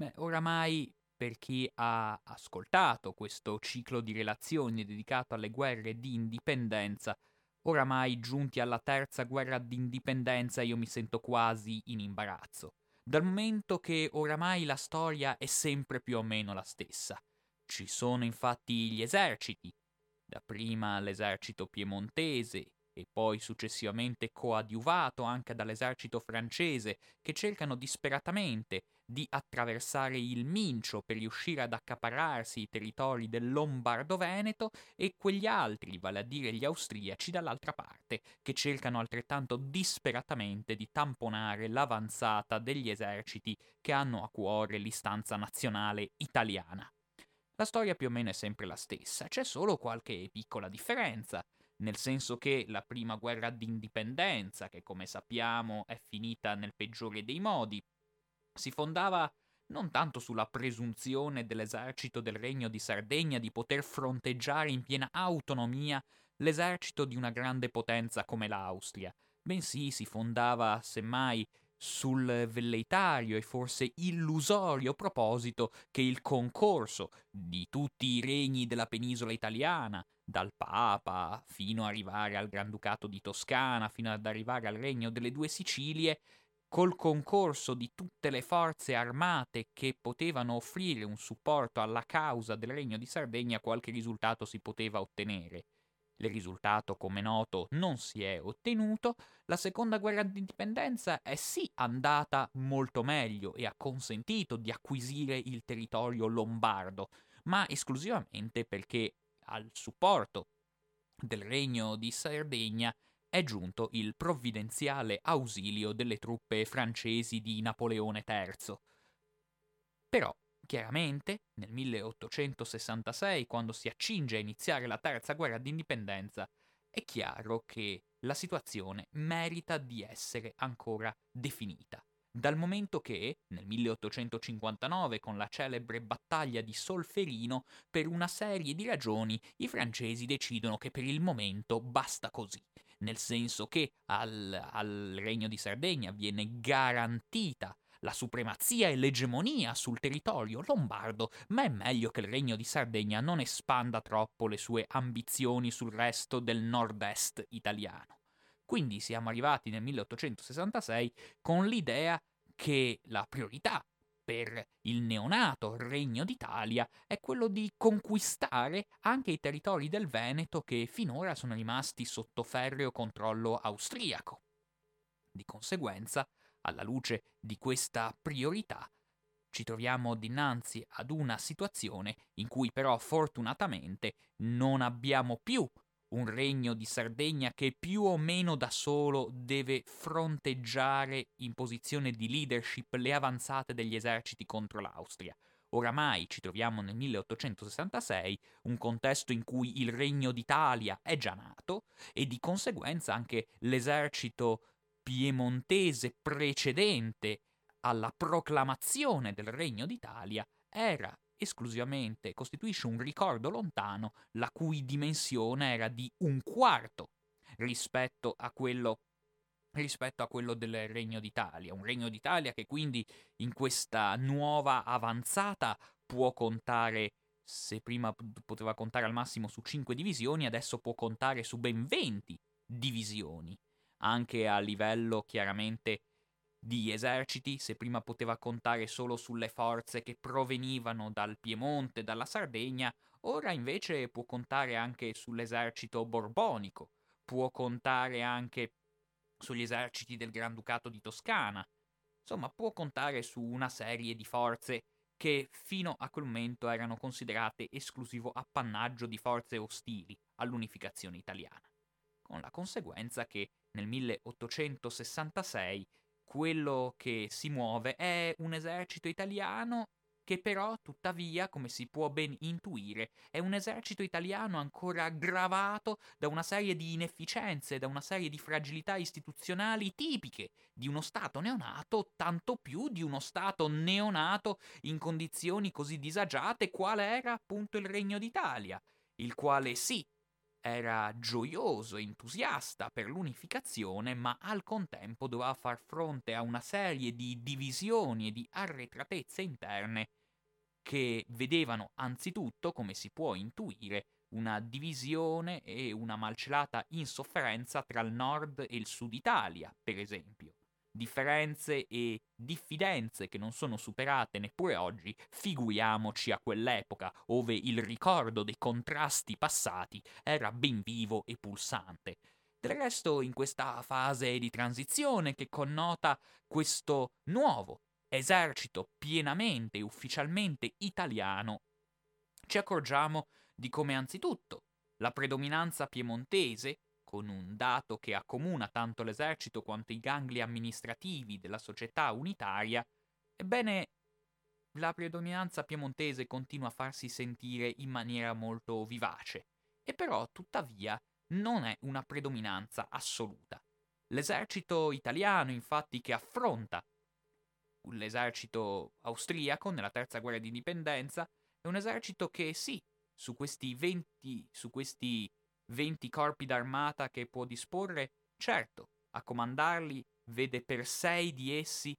Beh, oramai per chi ha ascoltato questo ciclo di relazioni dedicato alle guerre di indipendenza, oramai giunti alla terza guerra di indipendenza io mi sento quasi in imbarazzo, dal momento che oramai la storia è sempre più o meno la stessa. Ci sono infatti gli eserciti, dapprima l'esercito piemontese, e poi successivamente coadiuvato anche dall'esercito francese, che cercano disperatamente di attraversare il Mincio per riuscire ad accaparrarsi i territori del Lombardo-Veneto e quegli altri, vale a dire gli austriaci dall'altra parte, che cercano altrettanto disperatamente di tamponare l'avanzata degli eserciti che hanno a cuore l'istanza nazionale italiana. La storia più o meno è sempre la stessa, c'è solo qualche piccola differenza nel senso che la prima guerra d'indipendenza, che come sappiamo è finita nel peggiore dei modi, si fondava non tanto sulla presunzione dell'esercito del Regno di Sardegna di poter fronteggiare in piena autonomia l'esercito di una grande potenza come l'Austria, bensì si fondava semmai sul velleitario e forse illusorio proposito che il concorso di tutti i regni della penisola italiana, dal Papa fino ad arrivare al Granducato di Toscana, fino ad arrivare al Regno delle due Sicilie, col concorso di tutte le forze armate che potevano offrire un supporto alla causa del Regno di Sardegna, qualche risultato si poteva ottenere. Il risultato, come noto, non si è ottenuto. La seconda guerra d'indipendenza è sì andata molto meglio e ha consentito di acquisire il territorio lombardo, ma esclusivamente perché al supporto del regno di Sardegna è giunto il provvidenziale ausilio delle truppe francesi di Napoleone III. Però Chiaramente, nel 1866, quando si accinge a iniziare la terza guerra d'indipendenza, è chiaro che la situazione merita di essere ancora definita. Dal momento che, nel 1859, con la celebre battaglia di Solferino, per una serie di ragioni i francesi decidono che per il momento basta così, nel senso che al, al Regno di Sardegna viene garantita la supremazia e l'egemonia sul territorio lombardo, ma è meglio che il regno di Sardegna non espanda troppo le sue ambizioni sul resto del nord-est italiano. Quindi siamo arrivati nel 1866 con l'idea che la priorità per il neonato Regno d'Italia è quello di conquistare anche i territori del Veneto che finora sono rimasti sotto ferreo controllo austriaco. Di conseguenza, alla luce di questa priorità, ci troviamo dinanzi ad una situazione in cui però fortunatamente non abbiamo più un regno di Sardegna che più o meno da solo deve fronteggiare in posizione di leadership le avanzate degli eserciti contro l'Austria. Oramai ci troviamo nel 1866, un contesto in cui il Regno d'Italia è già nato e di conseguenza anche l'esercito piemontese precedente alla proclamazione del Regno d'Italia era esclusivamente, costituisce un ricordo lontano la cui dimensione era di un quarto rispetto a quello rispetto a quello del Regno d'Italia, un Regno d'Italia che quindi in questa nuova avanzata può contare se prima poteva contare al massimo su 5 divisioni, adesso può contare su ben 20 divisioni anche a livello chiaramente di eserciti, se prima poteva contare solo sulle forze che provenivano dal Piemonte, dalla Sardegna, ora invece può contare anche sull'esercito borbonico, può contare anche sugli eserciti del Granducato di Toscana, insomma può contare su una serie di forze che fino a quel momento erano considerate esclusivo appannaggio di forze ostili all'unificazione italiana, con la conseguenza che nel 1866 quello che si muove. È un esercito italiano che però, tuttavia, come si può ben intuire, è un esercito italiano ancora aggravato da una serie di inefficienze, da una serie di fragilità istituzionali tipiche di uno Stato neonato, tanto più di uno Stato neonato in condizioni così disagiate quale era appunto il Regno d'Italia, il quale sì, era gioioso, entusiasta per l'unificazione, ma al contempo doveva far fronte a una serie di divisioni e di arretratezze interne che vedevano anzitutto, come si può intuire, una divisione e una malcelata insofferenza tra il nord e il sud Italia, per esempio. Differenze e diffidenze che non sono superate neppure oggi, figuriamoci a quell'epoca, ove il ricordo dei contrasti passati era ben vivo e pulsante. Del resto, in questa fase di transizione che connota questo nuovo esercito pienamente e ufficialmente italiano, ci accorgiamo di come anzitutto la predominanza piemontese, con un dato che accomuna tanto l'esercito quanto i gangli amministrativi della società unitaria, ebbene la predominanza piemontese continua a farsi sentire in maniera molto vivace, e però tuttavia non è una predominanza assoluta. L'esercito italiano, infatti, che affronta l'esercito austriaco nella terza guerra di indipendenza, è un esercito che sì, su questi 20, su questi 20 corpi d'armata che può disporre, certo, a comandarli vede per sei di essi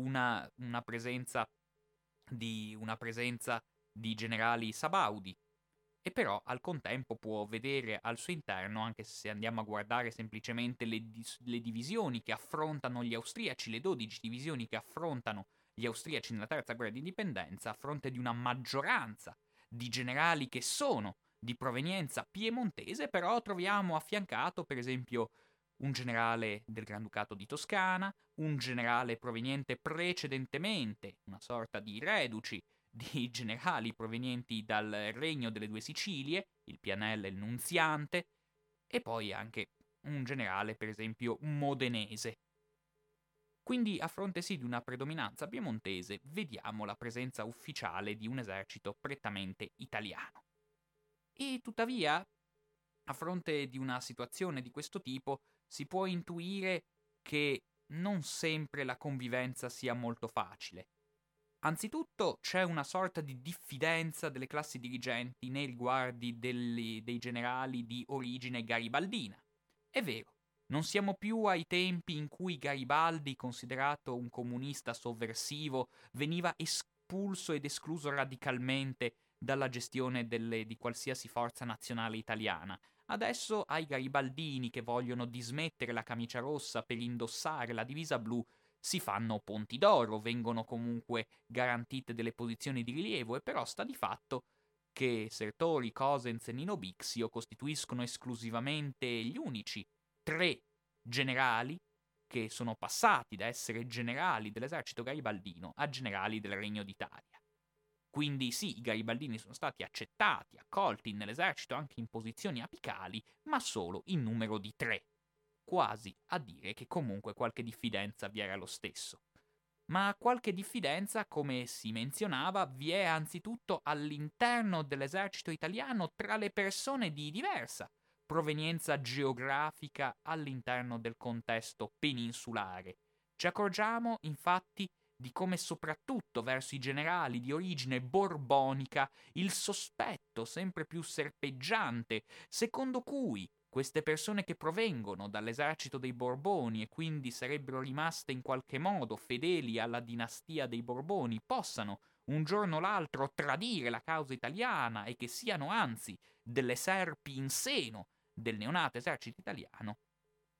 una, una, presenza, di, una presenza di generali sabaudi, e però al contempo può vedere al suo interno, anche se andiamo a guardare semplicemente le, le, divisioni che affrontano gli austriaci, le 12 divisioni che affrontano gli austriaci nella terza guerra di indipendenza, a fronte di una maggioranza di generali che sono di provenienza piemontese, però troviamo affiancato per esempio un generale del Granducato di Toscana, un generale proveniente precedentemente, una sorta di reduci, di generali provenienti dal Regno delle Due Sicilie, il Pianella e il Nunziante, e poi anche un generale, per esempio, modenese. Quindi, a fronte sì di una predominanza piemontese, vediamo la presenza ufficiale di un esercito prettamente italiano. E tuttavia, a fronte di una situazione di questo tipo, si può intuire che non sempre la convivenza sia molto facile. Anzitutto c'è una sorta di diffidenza delle classi dirigenti nei riguardi degli, dei generali di origine garibaldina. È vero, non siamo più ai tempi in cui Garibaldi, considerato un comunista sovversivo, veniva espulso ed escluso radicalmente dalla gestione delle, di qualsiasi forza nazionale italiana. Adesso ai garibaldini che vogliono dismettere la camicia rossa per indossare la divisa blu si fanno ponti d'oro, vengono comunque garantite delle posizioni di rilievo e però sta di fatto che Sertori, Cosens e Nino Bixio costituiscono esclusivamente gli unici tre generali che sono passati da essere generali dell'esercito garibaldino a generali del Regno d'Italia. Quindi sì, i garibaldini sono stati accettati, accolti nell'esercito anche in posizioni apicali, ma solo in numero di tre. Quasi a dire che comunque qualche diffidenza vi era lo stesso. Ma qualche diffidenza, come si menzionava, vi è anzitutto all'interno dell'esercito italiano tra le persone di diversa provenienza geografica all'interno del contesto peninsulare. Ci accorgiamo infatti di come soprattutto verso i generali di origine borbonica il sospetto sempre più serpeggiante, secondo cui queste persone che provengono dall'esercito dei Borboni e quindi sarebbero rimaste in qualche modo fedeli alla dinastia dei Borboni possano un giorno o l'altro tradire la causa italiana e che siano anzi delle serpi in seno del neonato esercito italiano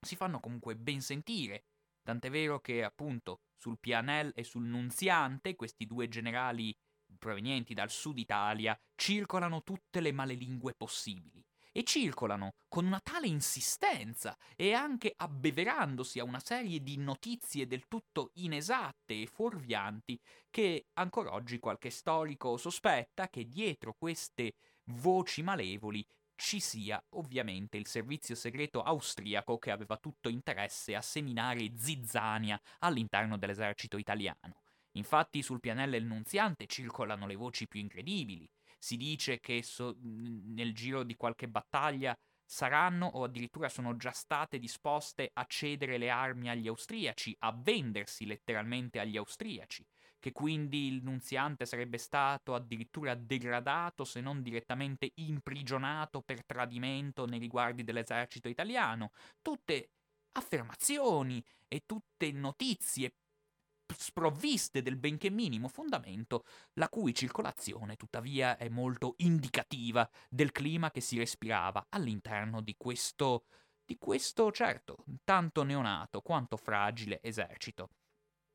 si fanno comunque ben sentire, tant'è vero che appunto sul Pianel e sul Nunziante, questi due generali provenienti dal sud Italia, circolano tutte le malelingue possibili. E circolano con una tale insistenza e anche abbeverandosi a una serie di notizie del tutto inesatte e fuorvianti che ancora oggi qualche storico sospetta che dietro queste voci malevoli ci sia ovviamente il servizio segreto austriaco che aveva tutto interesse a seminare zizzania all'interno dell'esercito italiano. Infatti sul pianello del nunziante circolano le voci più incredibili. Si dice che so- nel giro di qualche battaglia saranno o addirittura sono già state disposte a cedere le armi agli austriaci, a vendersi letteralmente agli austriaci, che quindi il nunziante sarebbe stato addirittura degradato se non direttamente imprigionato per tradimento nei riguardi dell'esercito italiano. Tutte affermazioni e tutte notizie sprovviste del benché minimo fondamento, la cui circolazione tuttavia è molto indicativa del clima che si respirava all'interno di questo, di questo certo, tanto neonato quanto fragile esercito.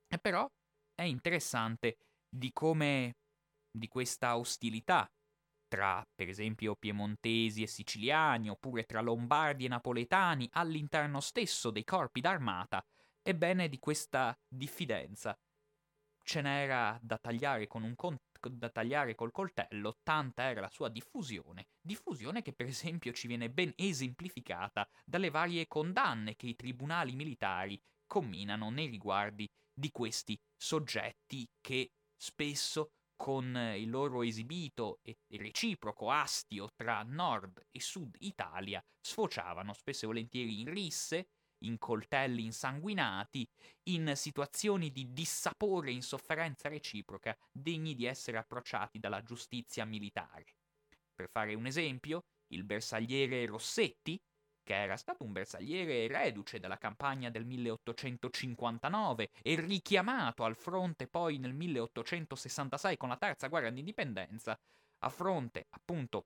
E però è interessante di come di questa ostilità tra, per esempio, piemontesi e siciliani, oppure tra lombardi e napoletani all'interno stesso dei corpi d'armata, ebbene di questa diffidenza. Ce n'era da tagliare con un con- da tagliare col coltello, tanta era la sua diffusione, diffusione che per esempio ci viene ben esemplificata dalle varie condanne che i tribunali militari comminano nei riguardi di questi soggetti che spesso con il loro esibito e reciproco astio tra nord e sud Italia sfociavano spesso e volentieri in risse, in coltelli insanguinati, in situazioni di dissapore e insofferenza reciproca degni di essere approcciati dalla giustizia militare. Per fare un esempio, il bersagliere Rossetti, che era stato un bersagliere reduce dalla campagna del 1859 e richiamato al fronte poi nel 1866 con la terza guerra d'indipendenza, a fronte appunto,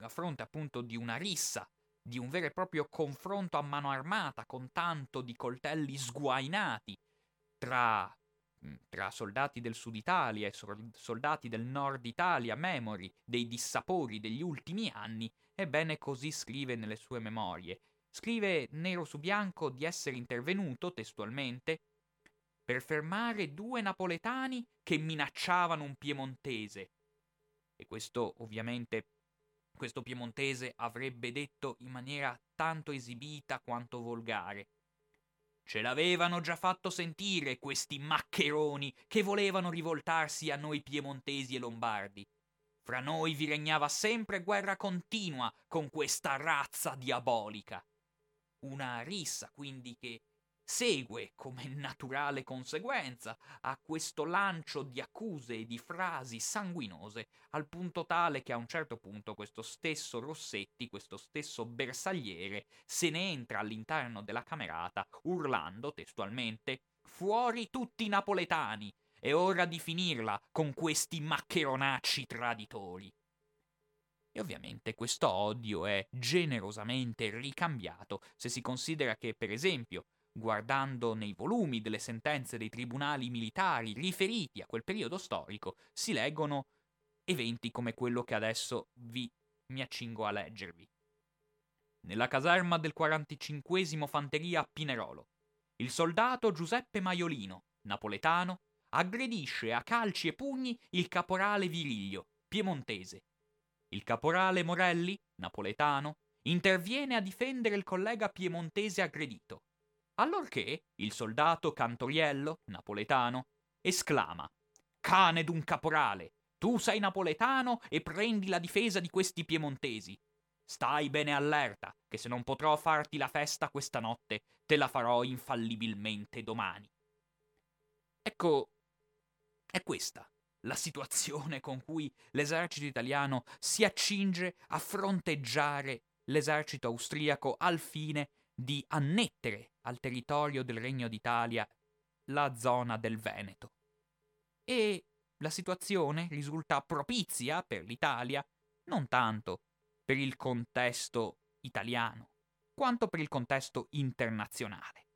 a fronte appunto di una rissa, di un vero e proprio confronto a mano armata con tanto di coltelli sguainati tra tra soldati del sud Italia e soldati del nord Italia, memori dei dissapori degli ultimi anni, ebbene così scrive nelle sue memorie. Scrive nero su bianco di essere intervenuto, testualmente, per fermare due napoletani che minacciavano un piemontese. E questo ovviamente questo piemontese avrebbe detto in maniera tanto esibita quanto volgare. Ce l'avevano già fatto sentire questi maccheroni che volevano rivoltarsi a noi piemontesi e lombardi. Fra noi vi regnava sempre guerra continua con questa razza diabolica. Una rissa quindi che segue come naturale conseguenza a questo lancio di accuse e di frasi sanguinose, al punto tale che a un certo punto questo stesso Rossetti, questo stesso bersagliere, se ne entra all'interno della camerata urlando testualmente Fuori tutti i napoletani! È ora di finirla con questi maccheronacci traditori. E ovviamente questo odio è generosamente ricambiato se si considera che, per esempio, guardando nei volumi delle sentenze dei tribunali militari riferiti a quel periodo storico, si leggono eventi come quello che adesso vi mi accingo a leggervi. Nella caserma del 45 Fanteria a Pinerolo, il soldato Giuseppe Maiolino, napoletano, aggredisce a calci e pugni il caporale Viriglio, piemontese. Il caporale Morelli, napoletano, interviene a difendere il collega piemontese aggredito. Allorché il soldato Cantoriello, napoletano, esclama Cane d'un caporale, tu sei napoletano e prendi la difesa di questi piemontesi. Stai bene allerta, che se non potrò farti la festa questa notte, te la farò infallibilmente domani. Ecco, è questa la situazione con cui l'esercito italiano si accinge a fronteggiare l'esercito austriaco al fine di annettere al territorio del Regno d'Italia la zona del Veneto. E la situazione risulta propizia per l'Italia non tanto per il contesto italiano, quanto per il contesto internazionale.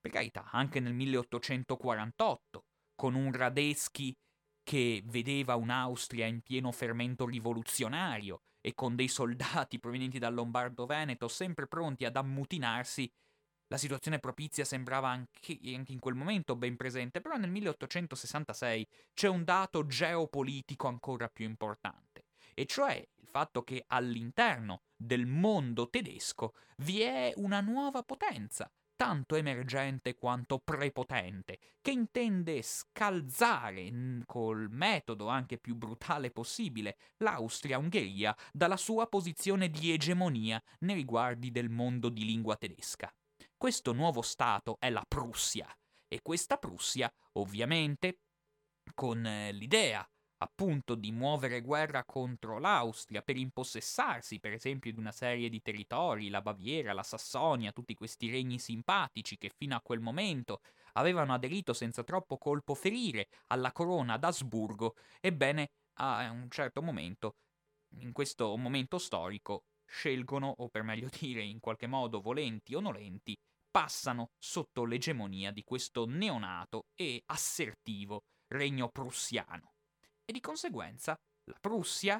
Per carità, anche nel 1848, con un Radeschi che vedeva un'Austria in pieno fermento rivoluzionario e con dei soldati provenienti dal Lombardo-Veneto sempre pronti ad ammutinarsi, la situazione propizia sembrava anche, anche, in quel momento ben presente, però nel 1866 c'è un dato geopolitico ancora più importante, e cioè il fatto che all'interno del mondo tedesco vi è una nuova potenza, tanto emergente quanto prepotente, che intende scalzare col metodo anche più brutale possibile l'Austria-Ungheria dalla sua posizione di egemonia nei riguardi del mondo di lingua tedesca. Questo nuovo Stato è la Prussia, e questa Prussia, ovviamente, con eh, l'idea appunto di muovere guerra contro l'Austria per impossessarsi per esempio di una serie di territori, la Baviera, la Sassonia, tutti questi regni simpatici che fino a quel momento avevano aderito senza troppo colpo ferire alla corona d'Asburgo, ebbene a un certo momento, in questo momento storico, scelgono, o per meglio dire in qualche modo volenti o nolenti, passano sotto l'egemonia di questo neonato e assertivo regno prussiano. Di conseguenza la Prussia,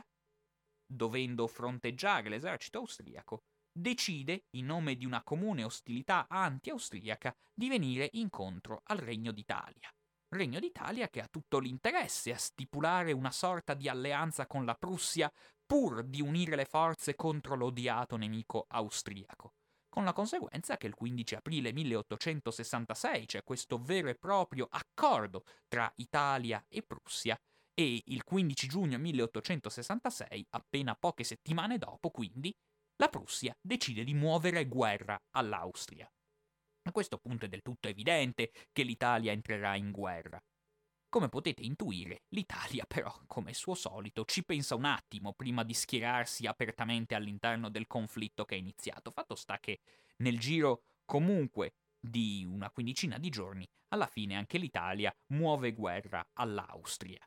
dovendo fronteggiare l'esercito austriaco, decide, in nome di una comune ostilità anti-austriaca, di venire incontro al Regno d'Italia. Regno d'Italia che ha tutto l'interesse a stipulare una sorta di alleanza con la Prussia pur di unire le forze contro l'odiato nemico austriaco con la conseguenza che il 15 aprile 1866 c'è questo vero e proprio accordo tra Italia e Prussia e il 15 giugno 1866, appena poche settimane dopo, quindi, la Prussia decide di muovere guerra all'Austria. A questo punto è del tutto evidente che l'Italia entrerà in guerra. Come potete intuire, l'Italia però, come suo solito, ci pensa un attimo prima di schierarsi apertamente all'interno del conflitto che è iniziato. Fatto sta che nel giro comunque di una quindicina di giorni, alla fine anche l'Italia muove guerra all'Austria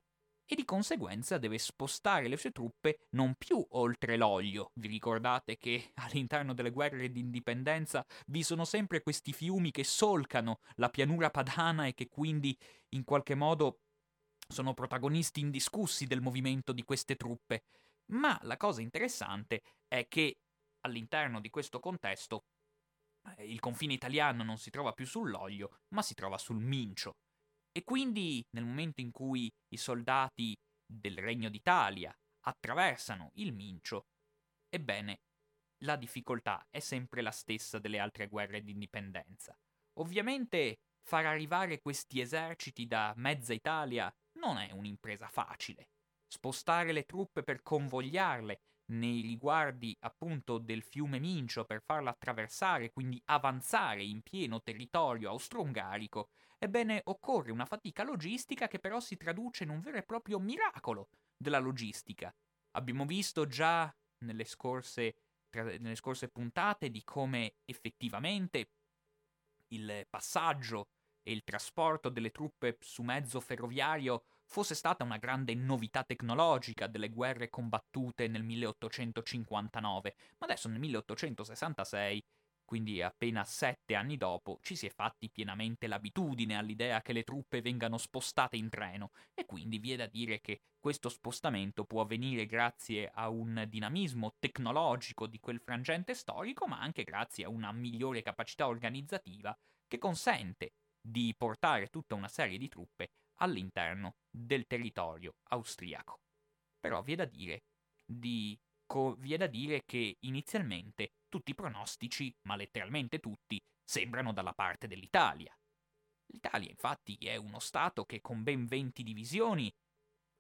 e di conseguenza deve spostare le sue truppe non più oltre l'olio. Vi ricordate che all'interno delle guerre d'indipendenza vi sono sempre questi fiumi che solcano la pianura padana e che quindi in qualche modo sono protagonisti indiscussi del movimento di queste truppe. Ma la cosa interessante è che all'interno di questo contesto eh, il confine italiano non si trova più sull'olio, ma si trova sul Mincio. E quindi nel momento in cui i soldati del Regno d'Italia attraversano il Mincio, ebbene, la difficoltà è sempre la stessa delle altre guerre d'indipendenza. Ovviamente far arrivare questi eserciti da mezza Italia non è un'impresa facile. Spostare le truppe per convogliarle nei riguardi appunto del fiume Mincio per farla attraversare, quindi avanzare in pieno territorio austro-ungarico, Ebbene, occorre una fatica logistica che però si traduce in un vero e proprio miracolo della logistica. Abbiamo visto già nelle scorse, nelle scorse puntate di come effettivamente il passaggio e il trasporto delle truppe su mezzo ferroviario fosse stata una grande novità tecnologica delle guerre combattute nel 1859, ma adesso nel 1866 quindi appena sette anni dopo ci si è fatti pienamente l'abitudine all'idea che le truppe vengano spostate in treno e quindi vi è da dire che questo spostamento può avvenire grazie a un dinamismo tecnologico di quel frangente storico, ma anche grazie a una migliore capacità organizzativa che consente di portare tutta una serie di truppe all'interno del territorio austriaco. Però vi è da dire, di, co- vi è da dire che inizialmente tutti i pronostici, ma letteralmente tutti, sembrano dalla parte dell'Italia. L'Italia infatti è uno Stato che con ben 20 divisioni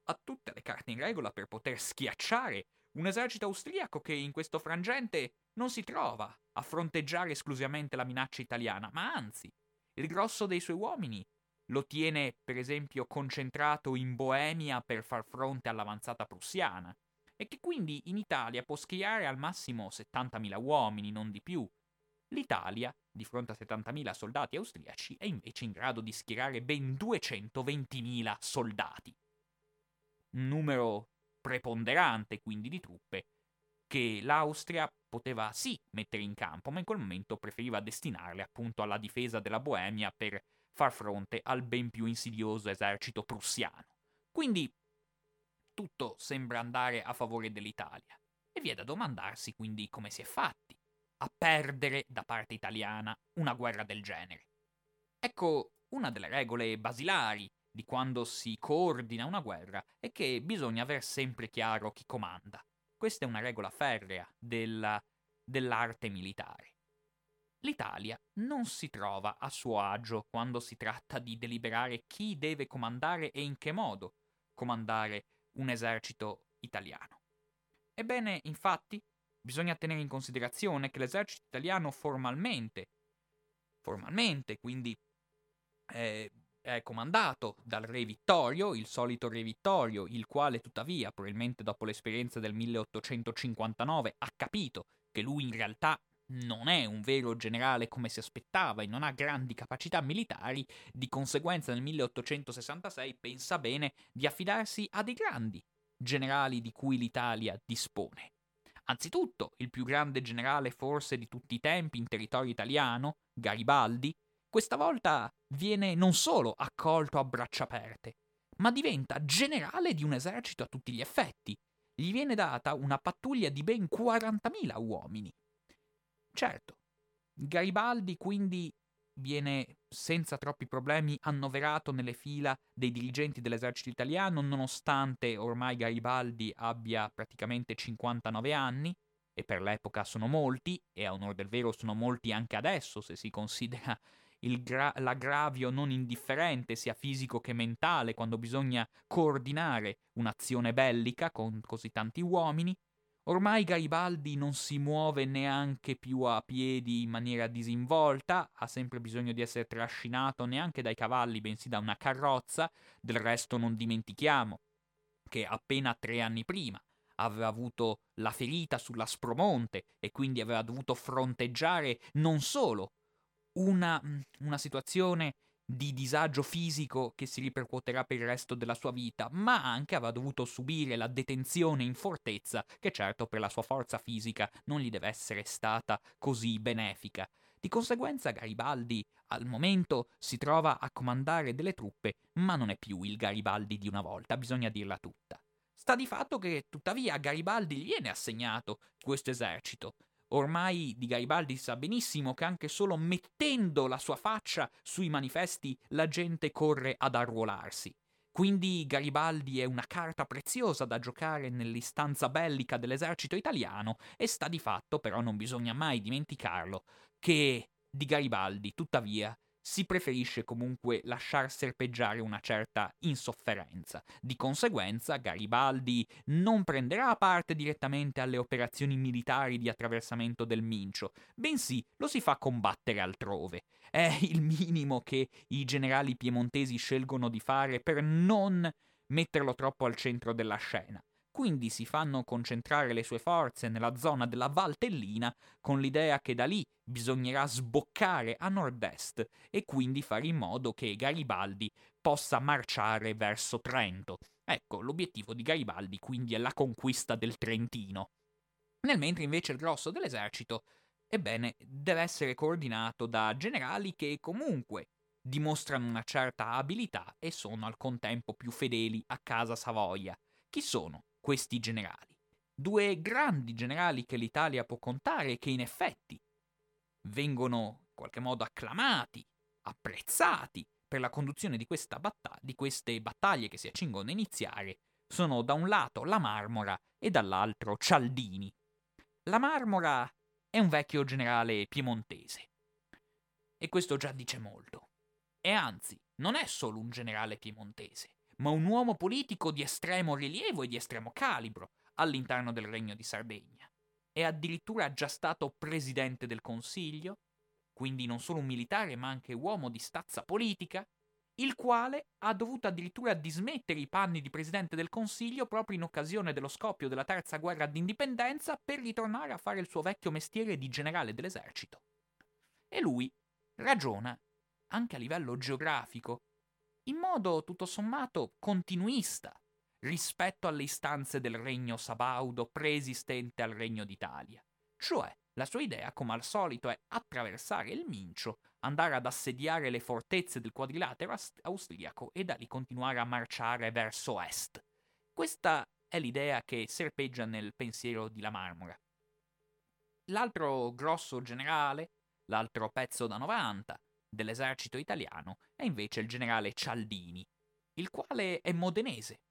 ha tutte le carte in regola per poter schiacciare un esercito austriaco che in questo frangente non si trova a fronteggiare esclusivamente la minaccia italiana, ma anzi, il grosso dei suoi uomini lo tiene, per esempio, concentrato in Boemia per far fronte all'avanzata prussiana e che quindi in Italia può schierare al massimo 70.000 uomini, non di più. L'Italia, di fronte a 70.000 soldati austriaci, è invece in grado di schierare ben 220.000 soldati. Un numero preponderante quindi di truppe che l'Austria poteva sì mettere in campo, ma in quel momento preferiva destinarle appunto alla difesa della Boemia per far fronte al ben più insidioso esercito prussiano. Quindi tutto sembra andare a favore dell'Italia. E vi è da domandarsi quindi come si è fatti a perdere da parte italiana una guerra del genere. Ecco, una delle regole basilari di quando si coordina una guerra è che bisogna aver sempre chiaro chi comanda. Questa è una regola ferrea della, dell'arte militare. L'Italia non si trova a suo agio quando si tratta di deliberare chi deve comandare e in che modo comandare un esercito italiano. Ebbene, infatti, bisogna tenere in considerazione che l'esercito italiano formalmente, formalmente, quindi eh, è comandato dal re Vittorio, il solito re Vittorio, il quale tuttavia, probabilmente dopo l'esperienza del 1859, ha capito che lui in realtà non è un vero generale come si aspettava e non ha grandi capacità militari, di conseguenza nel 1866 pensa bene di affidarsi a dei grandi generali di cui l'Italia dispone. Anzitutto, il più grande generale forse di tutti i tempi in territorio italiano, Garibaldi, questa volta viene non solo accolto a braccia aperte, ma diventa generale di un esercito a tutti gli effetti. Gli viene data una pattuglia di ben 40.000 uomini. Certo, Garibaldi quindi viene senza troppi problemi annoverato nelle fila dei dirigenti dell'esercito italiano, nonostante ormai Garibaldi abbia praticamente 59 anni, e per l'epoca sono molti, e a onor del vero sono molti anche adesso, se si considera gra- l'aggravio non indifferente, sia fisico che mentale, quando bisogna coordinare un'azione bellica con così tanti uomini, Ormai Garibaldi non si muove neanche più a piedi in maniera disinvolta, ha sempre bisogno di essere trascinato neanche dai cavalli, bensì da una carrozza. Del resto non dimentichiamo che appena tre anni prima aveva avuto la ferita sull'Aspromonte e quindi aveva dovuto fronteggiare non solo una, una situazione di disagio fisico che si ripercuoterà per il resto della sua vita, ma anche aveva dovuto subire la detenzione in fortezza, che certo per la sua forza fisica non gli deve essere stata così benefica. Di conseguenza Garibaldi al momento si trova a comandare delle truppe, ma non è più il Garibaldi di una volta, bisogna dirla tutta. Sta di fatto che tuttavia Garibaldi gli viene assegnato questo esercito, Ormai di Garibaldi sa benissimo che anche solo mettendo la sua faccia sui manifesti la gente corre ad arruolarsi. Quindi Garibaldi è una carta preziosa da giocare nell'istanza bellica dell'esercito italiano e sta di fatto, però non bisogna mai dimenticarlo, che di Garibaldi, tuttavia, si preferisce comunque lasciar serpeggiare una certa insofferenza. Di conseguenza, Garibaldi non prenderà parte direttamente alle operazioni militari di attraversamento del Mincio, bensì lo si fa combattere altrove. È il minimo che i generali piemontesi scelgono di fare per non metterlo troppo al centro della scena quindi si fanno concentrare le sue forze nella zona della Valtellina con l'idea che da lì bisognerà sboccare a nord-est e quindi fare in modo che Garibaldi possa marciare verso Trento. Ecco, l'obiettivo di Garibaldi quindi è la conquista del Trentino. Nel mentre invece il grosso dell'esercito, ebbene, deve essere coordinato da generali che comunque dimostrano una certa abilità e sono al contempo più fedeli a casa Savoia. Chi sono? Questi generali. Due grandi generali che l'Italia può contare e che in effetti vengono in qualche modo acclamati, apprezzati per la conduzione di, batta- di queste battaglie che si accingono a iniziare, sono da un lato la Marmora e dall'altro Cialdini. La Marmora è un vecchio generale piemontese. E questo già dice molto. E anzi, non è solo un generale piemontese ma un uomo politico di estremo rilievo e di estremo calibro all'interno del Regno di Sardegna. È addirittura già stato presidente del Consiglio, quindi non solo un militare ma anche uomo di stazza politica, il quale ha dovuto addirittura dismettere i panni di presidente del Consiglio proprio in occasione dello scoppio della terza guerra d'indipendenza per ritornare a fare il suo vecchio mestiere di generale dell'esercito. E lui ragiona, anche a livello geografico, in modo tutto sommato continuista rispetto alle istanze del regno sabaudo preesistente al regno d'Italia. Cioè, la sua idea, come al solito, è attraversare il Mincio, andare ad assediare le fortezze del quadrilatero austriaco e da lì continuare a marciare verso est. Questa è l'idea che serpeggia nel pensiero di La Marmora. L'altro grosso generale, l'altro pezzo da 90, dell'esercito italiano è invece il generale Cialdini, il quale è modenese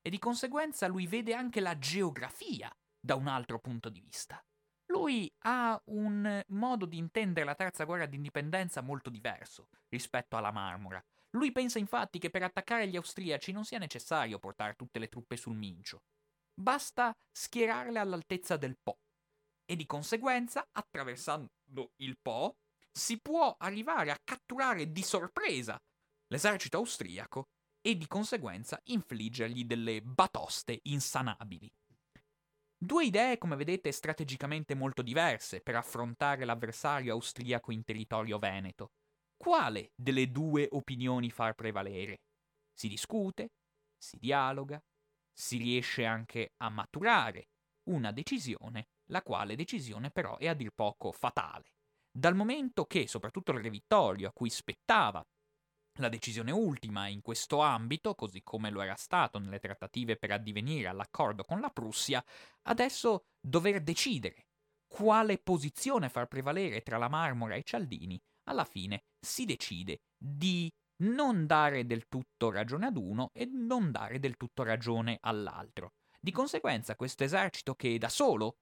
e di conseguenza lui vede anche la geografia da un altro punto di vista. Lui ha un modo di intendere la terza guerra d'indipendenza molto diverso rispetto alla Marmora. Lui pensa infatti che per attaccare gli austriaci non sia necessario portare tutte le truppe sul Mincio. Basta schierarle all'altezza del Po. E di conseguenza, attraversando il Po, si può arrivare a catturare di sorpresa l'esercito austriaco e di conseguenza infliggergli delle batoste insanabili. Due idee, come vedete, strategicamente molto diverse per affrontare l'avversario austriaco in territorio veneto. Quale delle due opinioni far prevalere? Si discute, si dialoga, si riesce anche a maturare una decisione, la quale decisione però è a dir poco fatale. Dal momento che, soprattutto il Re Vittorio, a cui spettava la decisione ultima in questo ambito, così come lo era stato nelle trattative per addivenire all'accordo con la Prussia, adesso dover decidere quale posizione far prevalere tra la Marmora e Cialdini, alla fine si decide di non dare del tutto ragione ad uno e non dare del tutto ragione all'altro. Di conseguenza questo esercito che da solo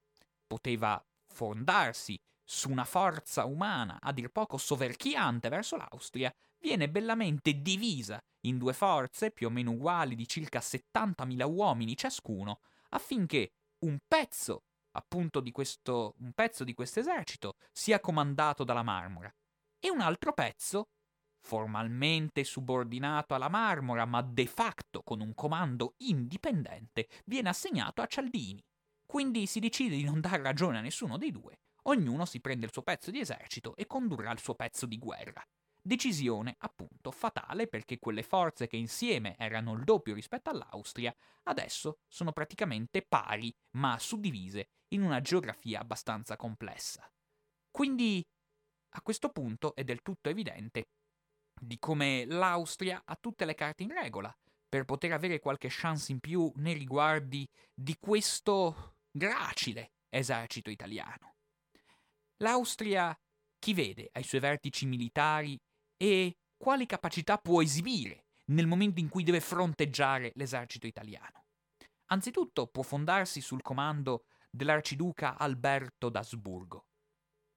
poteva fondarsi su una forza umana a dir poco soverchiante verso l'Austria, viene bellamente divisa in due forze più o meno uguali di circa 70.000 uomini ciascuno, affinché un pezzo appunto di questo un pezzo di questo esercito sia comandato dalla Marmora e un altro pezzo formalmente subordinato alla Marmora, ma de facto con un comando indipendente, viene assegnato a Cialdini. Quindi si decide di non dar ragione a nessuno dei due, ognuno si prende il suo pezzo di esercito e condurrà il suo pezzo di guerra. Decisione appunto fatale perché quelle forze che insieme erano il doppio rispetto all'Austria, adesso sono praticamente pari, ma suddivise in una geografia abbastanza complessa. Quindi a questo punto è del tutto evidente di come l'Austria ha tutte le carte in regola per poter avere qualche chance in più nei riguardi di questo gracile esercito italiano. L'Austria chi vede ai suoi vertici militari e quali capacità può esibire nel momento in cui deve fronteggiare l'esercito italiano. Anzitutto può fondarsi sul comando dell'arciduca Alberto d'Asburgo,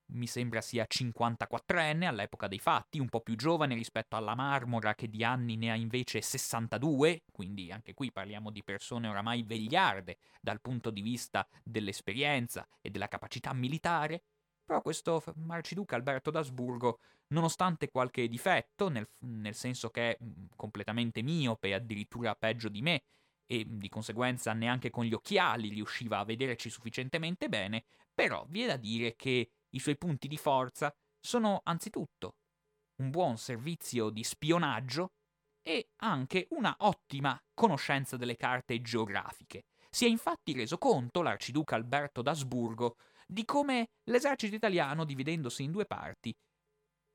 mi sembra sia 54enne all'epoca dei fatti, un po' più giovane rispetto alla Marmora che di anni ne ha invece 62, quindi anche qui parliamo di persone oramai vegliarde dal punto di vista dell'esperienza e della capacità militare, però questo Arciduca Alberto d'Asburgo, nonostante qualche difetto, nel, nel senso che è mm, completamente miope addirittura peggio di me, e di conseguenza neanche con gli occhiali riusciva a vederci sufficientemente bene, però vi è da dire che i suoi punti di forza sono anzitutto un buon servizio di spionaggio e anche una ottima conoscenza delle carte geografiche. Si è infatti reso conto l'arciduca Alberto d'Asburgo di come l'esercito italiano, dividendosi in due parti,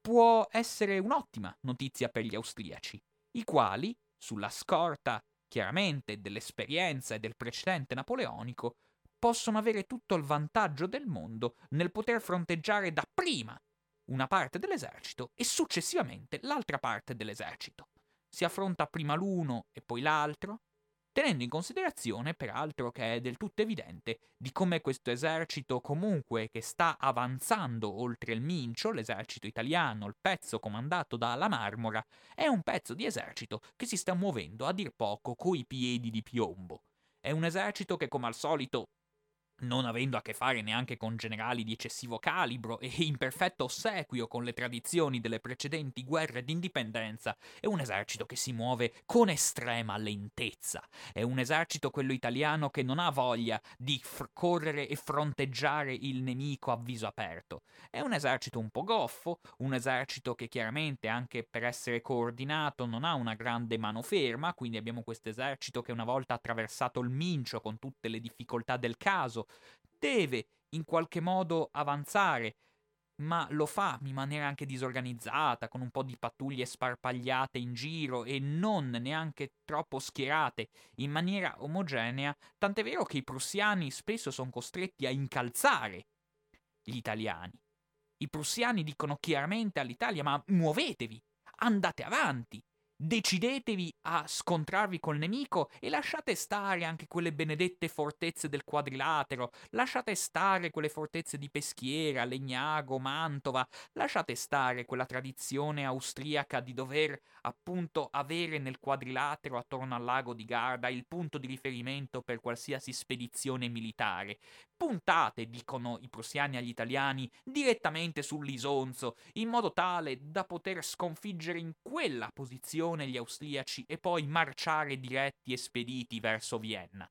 può essere un'ottima notizia per gli austriaci, i quali, sulla scorta chiaramente dell'esperienza e del precedente napoleonico, possono avere tutto il vantaggio del mondo nel poter fronteggiare dapprima una parte dell'esercito e successivamente l'altra parte dell'esercito. Si affronta prima l'uno e poi l'altro, tenendo in considerazione peraltro che è del tutto evidente di come questo esercito comunque che sta avanzando oltre il Mincio, l'esercito italiano, il pezzo comandato dalla Marmora, è un pezzo di esercito che si sta muovendo a dir poco coi piedi di piombo. È un esercito che come al solito non avendo a che fare neanche con generali di eccessivo calibro e in perfetto ossequio con le tradizioni delle precedenti guerre d'indipendenza, è un esercito che si muove con estrema lentezza. È un esercito, quello italiano, che non ha voglia di f- correre e fronteggiare il nemico a viso aperto. È un esercito un po' goffo, un esercito che chiaramente anche per essere coordinato non ha una grande mano ferma, quindi abbiamo questo esercito che una volta attraversato il Mincio con tutte le difficoltà del caso, deve in qualche modo avanzare, ma lo fa in maniera anche disorganizzata, con un po' di pattuglie sparpagliate in giro e non neanche troppo schierate in maniera omogenea, tant'è vero che i prussiani spesso sono costretti a incalzare gli italiani. I prussiani dicono chiaramente all'Italia ma muovetevi, andate avanti, Decidetevi a scontrarvi col nemico e lasciate stare anche quelle benedette fortezze del quadrilatero, lasciate stare quelle fortezze di Peschiera, Legnago, Mantova, lasciate stare quella tradizione austriaca di dover appunto avere nel quadrilatero attorno al lago di Garda il punto di riferimento per qualsiasi spedizione militare. Puntate, dicono i prussiani agli italiani, direttamente sull'Isonzo, in modo tale da poter sconfiggere in quella posizione attenzione gli austriaci e poi marciare diretti e spediti verso Vienna.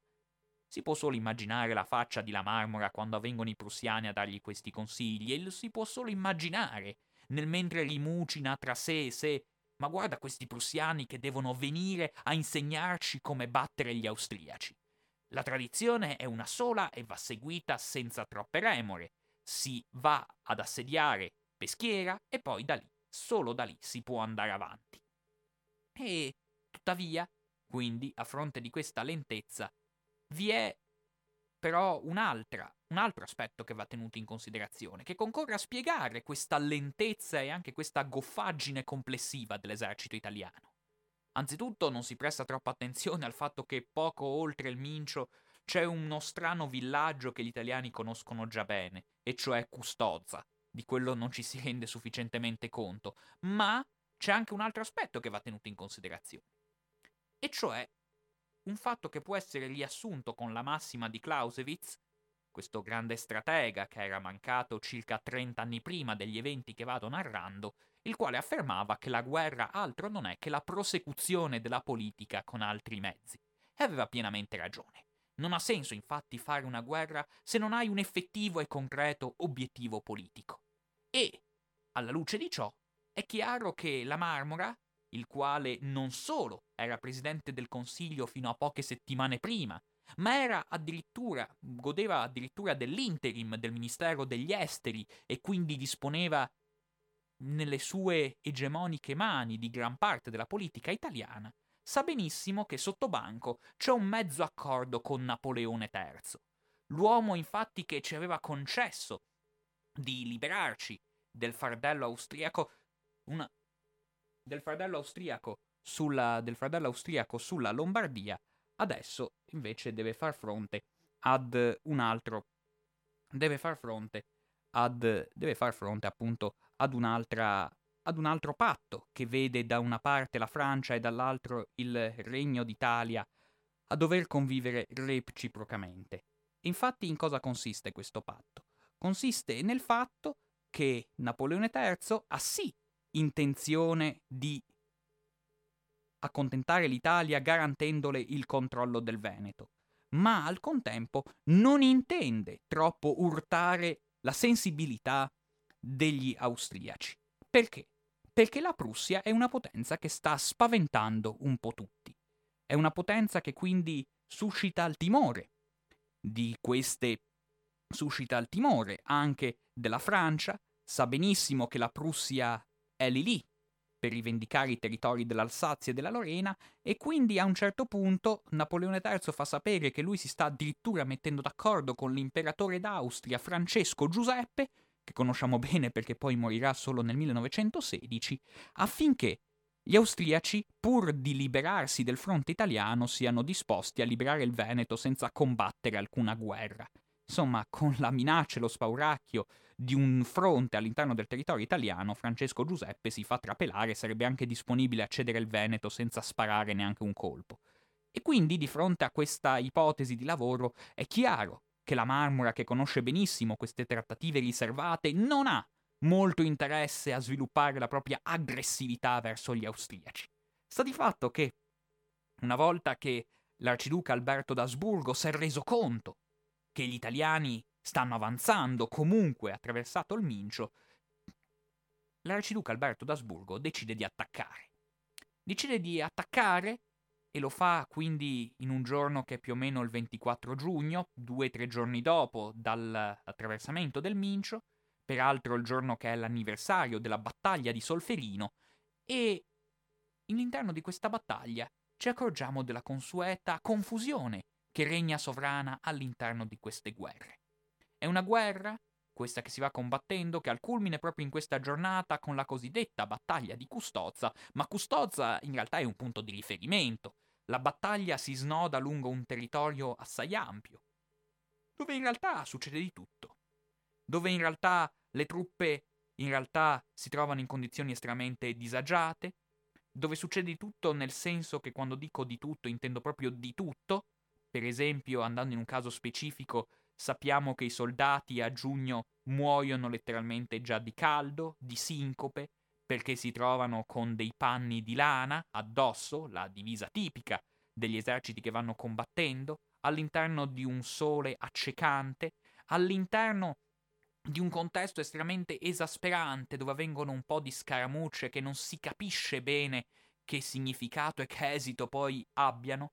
Si può solo immaginare la faccia di La Marmora quando avvengono i prussiani a dargli questi consigli, e lo si può solo immaginare, nel mentre rimucina tra sé e sé, ma guarda questi prussiani che devono venire a insegnarci come battere gli austriaci. La tradizione è una sola e va seguita senza troppe remore. Si va ad assediare Peschiera e poi da lì, solo da lì si può andare avanti. E tuttavia, quindi, a fronte di questa lentezza, vi è però un'altra, un altro aspetto che va tenuto in considerazione, che concorre a spiegare questa lentezza e anche questa goffaggine complessiva dell'esercito italiano. Anzitutto non si presta troppa attenzione al fatto che poco oltre il Mincio c'è uno strano villaggio che gli italiani conoscono già bene, e cioè Custozza. Di quello non ci si rende sufficientemente conto, ma c'è anche un altro aspetto che va tenuto in considerazione, e cioè un fatto che può essere riassunto con la massima di Clausewitz, questo grande stratega che era mancato circa 30 anni prima degli eventi che vado narrando, il quale affermava che la guerra altro non è che la prosecuzione della politica con altri mezzi. E aveva pienamente ragione. Non ha senso infatti fare una guerra se non hai un effettivo e concreto obiettivo politico. E, alla luce di ciò, è chiaro che la Marmora, il quale non solo era presidente del Consiglio fino a poche settimane prima, ma addirittura, godeva addirittura dell'interim del Ministero degli Esteri e quindi disponeva nelle sue egemoniche mani di gran parte della politica italiana, sa benissimo che sotto banco c'è un mezzo accordo con Napoleone III. L'uomo infatti che ci aveva concesso di liberarci del fardello austriaco, una, del fardello austriaco sulla, del fardello austriaco sulla Lombardia, adesso invece deve far fronte ad un altro deve far fronte ad deve far fronte appunto ad un'altra ad un altro patto che vede da una parte la Francia e dall'altro il Regno d'Italia a dover convivere reciprocamente. Infatti in cosa consiste questo patto? Consiste nel fatto che Napoleone III ha sì intenzione di accontentare l'Italia garantendole il controllo del Veneto, ma al contempo non intende troppo urtare la sensibilità degli austriaci. Perché? Perché la Prussia è una potenza che sta spaventando un po' tutti. È una potenza che quindi suscita il timore di queste suscita il timore anche della Francia, sa benissimo che la Prussia è lì lì per rivendicare i territori dell'Alsazia e della Lorena e quindi a un certo punto Napoleone III fa sapere che lui si sta addirittura mettendo d'accordo con l'imperatore d'Austria Francesco Giuseppe, che conosciamo bene perché poi morirà solo nel 1916, affinché gli austriaci, pur di liberarsi del fronte italiano, siano disposti a liberare il Veneto senza combattere alcuna guerra. Insomma, con la minaccia e lo spauracchio di un fronte all'interno del territorio italiano, Francesco Giuseppe si fa trapelare e sarebbe anche disponibile a cedere il Veneto senza sparare neanche un colpo. E quindi, di fronte a questa ipotesi di lavoro, è chiaro che la Marmora, che conosce benissimo queste trattative riservate, non ha molto interesse a sviluppare la propria aggressività verso gli austriaci. Sta di fatto che, una volta che l'arciduca Alberto d'Asburgo si è reso conto che gli italiani stanno avanzando comunque attraversato il Mincio, l'arciduca Alberto d'Asburgo decide di attaccare. Decide di attaccare e lo fa quindi in un giorno che è più o meno il 24 giugno, due o tre giorni dopo dall'attraversamento del Mincio, peraltro il giorno che è l'anniversario della battaglia di Solferino, e all'interno di questa battaglia ci accorgiamo della consueta confusione che regna sovrana all'interno di queste guerre. È una guerra, questa che si va combattendo, che al culmine proprio in questa giornata con la cosiddetta battaglia di Custozza, ma Custozza in realtà è un punto di riferimento. La battaglia si snoda lungo un territorio assai ampio, dove in realtà succede di tutto, dove in realtà le truppe in realtà si trovano in condizioni estremamente disagiate, dove succede di tutto nel senso che quando dico di tutto intendo proprio di tutto, per esempio, andando in un caso specifico, sappiamo che i soldati a giugno muoiono letteralmente già di caldo, di sincope, perché si trovano con dei panni di lana addosso, la divisa tipica degli eserciti che vanno combattendo, all'interno di un sole accecante, all'interno di un contesto estremamente esasperante dove avvengono un po' di scaramucce che non si capisce bene che significato e che esito poi abbiano.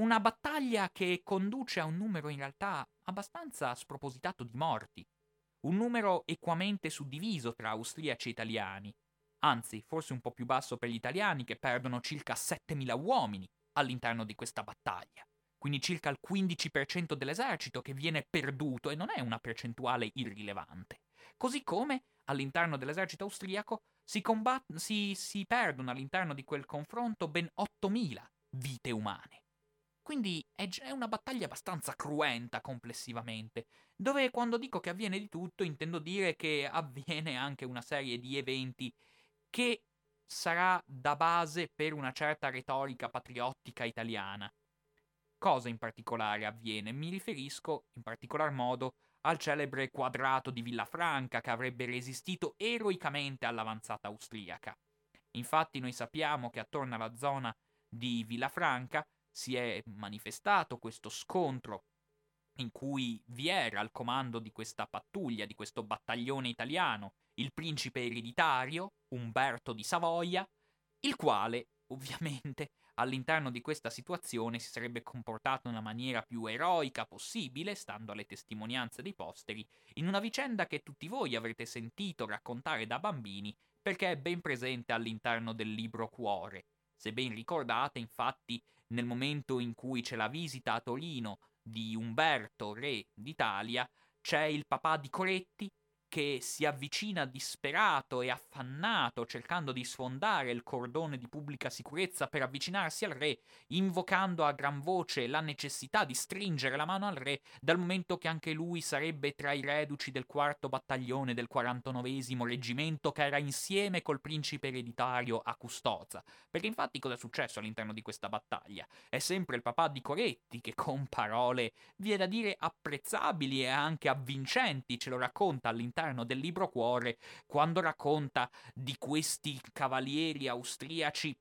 Una battaglia che conduce a un numero in realtà abbastanza spropositato di morti, un numero equamente suddiviso tra austriaci e italiani, anzi forse un po' più basso per gli italiani che perdono circa 7.000 uomini all'interno di questa battaglia. Quindi circa il 15% dell'esercito che viene perduto e non è una percentuale irrilevante. Così come all'interno dell'esercito austriaco si, combat- si, si perdono all'interno di quel confronto ben 8.000 vite umane. Quindi è, una battaglia abbastanza cruenta complessivamente, dove quando dico che avviene di tutto intendo dire che avviene anche una serie di eventi che sarà da base per una certa retorica patriottica italiana. Cosa in particolare avviene? Mi riferisco in particolar modo al celebre quadrato di Villafranca che avrebbe resistito eroicamente all'avanzata austriaca. Infatti noi sappiamo che attorno alla zona di Villafranca si è manifestato questo scontro in cui vi era al comando di questa pattuglia, di questo battaglione italiano, il principe ereditario, Umberto di Savoia, il quale, ovviamente, all'interno di questa situazione si sarebbe comportato nella maniera più eroica possibile, stando alle testimonianze dei posteri, in una vicenda che tutti voi avrete sentito raccontare da bambini, perché è ben presente all'interno del libro Cuore. Se ben ricordate, infatti, nel momento in cui c'è la visita a Torino di Umberto, re d'Italia, c'è il papà di Coretti che si avvicina disperato e affannato cercando di sfondare il cordone di pubblica sicurezza per avvicinarsi al re, invocando a gran voce la necessità di stringere la mano al re, dal momento che anche lui sarebbe tra i reduci del quarto battaglione del 49 reggimento che era insieme col principe ereditario a Custoza. Perché infatti cosa è successo all'interno di questa battaglia? È sempre il papà di Coretti che con parole, vi è da dire, apprezzabili e anche avvincenti ce lo racconta all'interno all'interno del libro Cuore quando racconta di questi cavalieri austriaci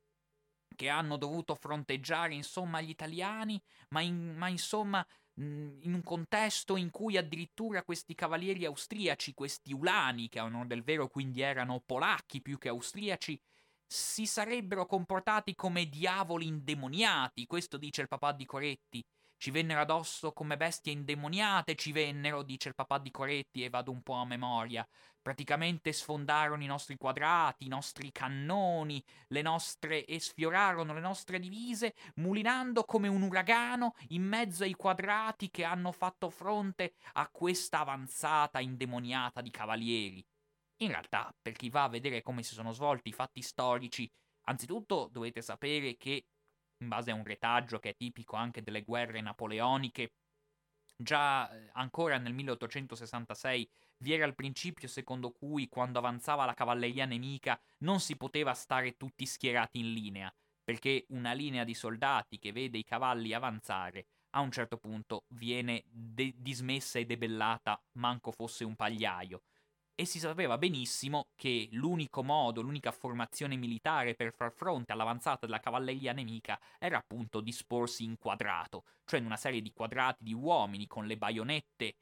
che hanno dovuto fronteggiare insomma gli italiani, ma, in, ma insomma in un contesto in cui addirittura questi cavalieri austriaci, questi ulani, che a onore del vero quindi erano polacchi più che austriaci, si sarebbero comportati come diavoli indemoniati, questo dice il papà di Coretti, ci vennero addosso come bestie indemoniate, ci vennero, dice il papà di Coretti, e vado un po' a memoria. Praticamente sfondarono i nostri quadrati, i nostri cannoni, le nostre e sfiorarono le nostre divise, mulinando come un uragano in mezzo ai quadrati che hanno fatto fronte a questa avanzata indemoniata di cavalieri. In realtà, per chi va a vedere come si sono svolti i fatti storici, anzitutto dovete sapere che in base a un retaggio che è tipico anche delle guerre napoleoniche. Già eh, ancora nel 1866 vi era il principio secondo cui quando avanzava la cavalleria nemica non si poteva stare tutti schierati in linea, perché una linea di soldati che vede i cavalli avanzare a un certo punto viene de- dismessa e debellata, manco fosse un pagliaio e si sapeva benissimo che l'unico modo, l'unica formazione militare per far fronte all'avanzata della cavalleria nemica era appunto disporsi in quadrato, cioè in una serie di quadrati di uomini con le baionette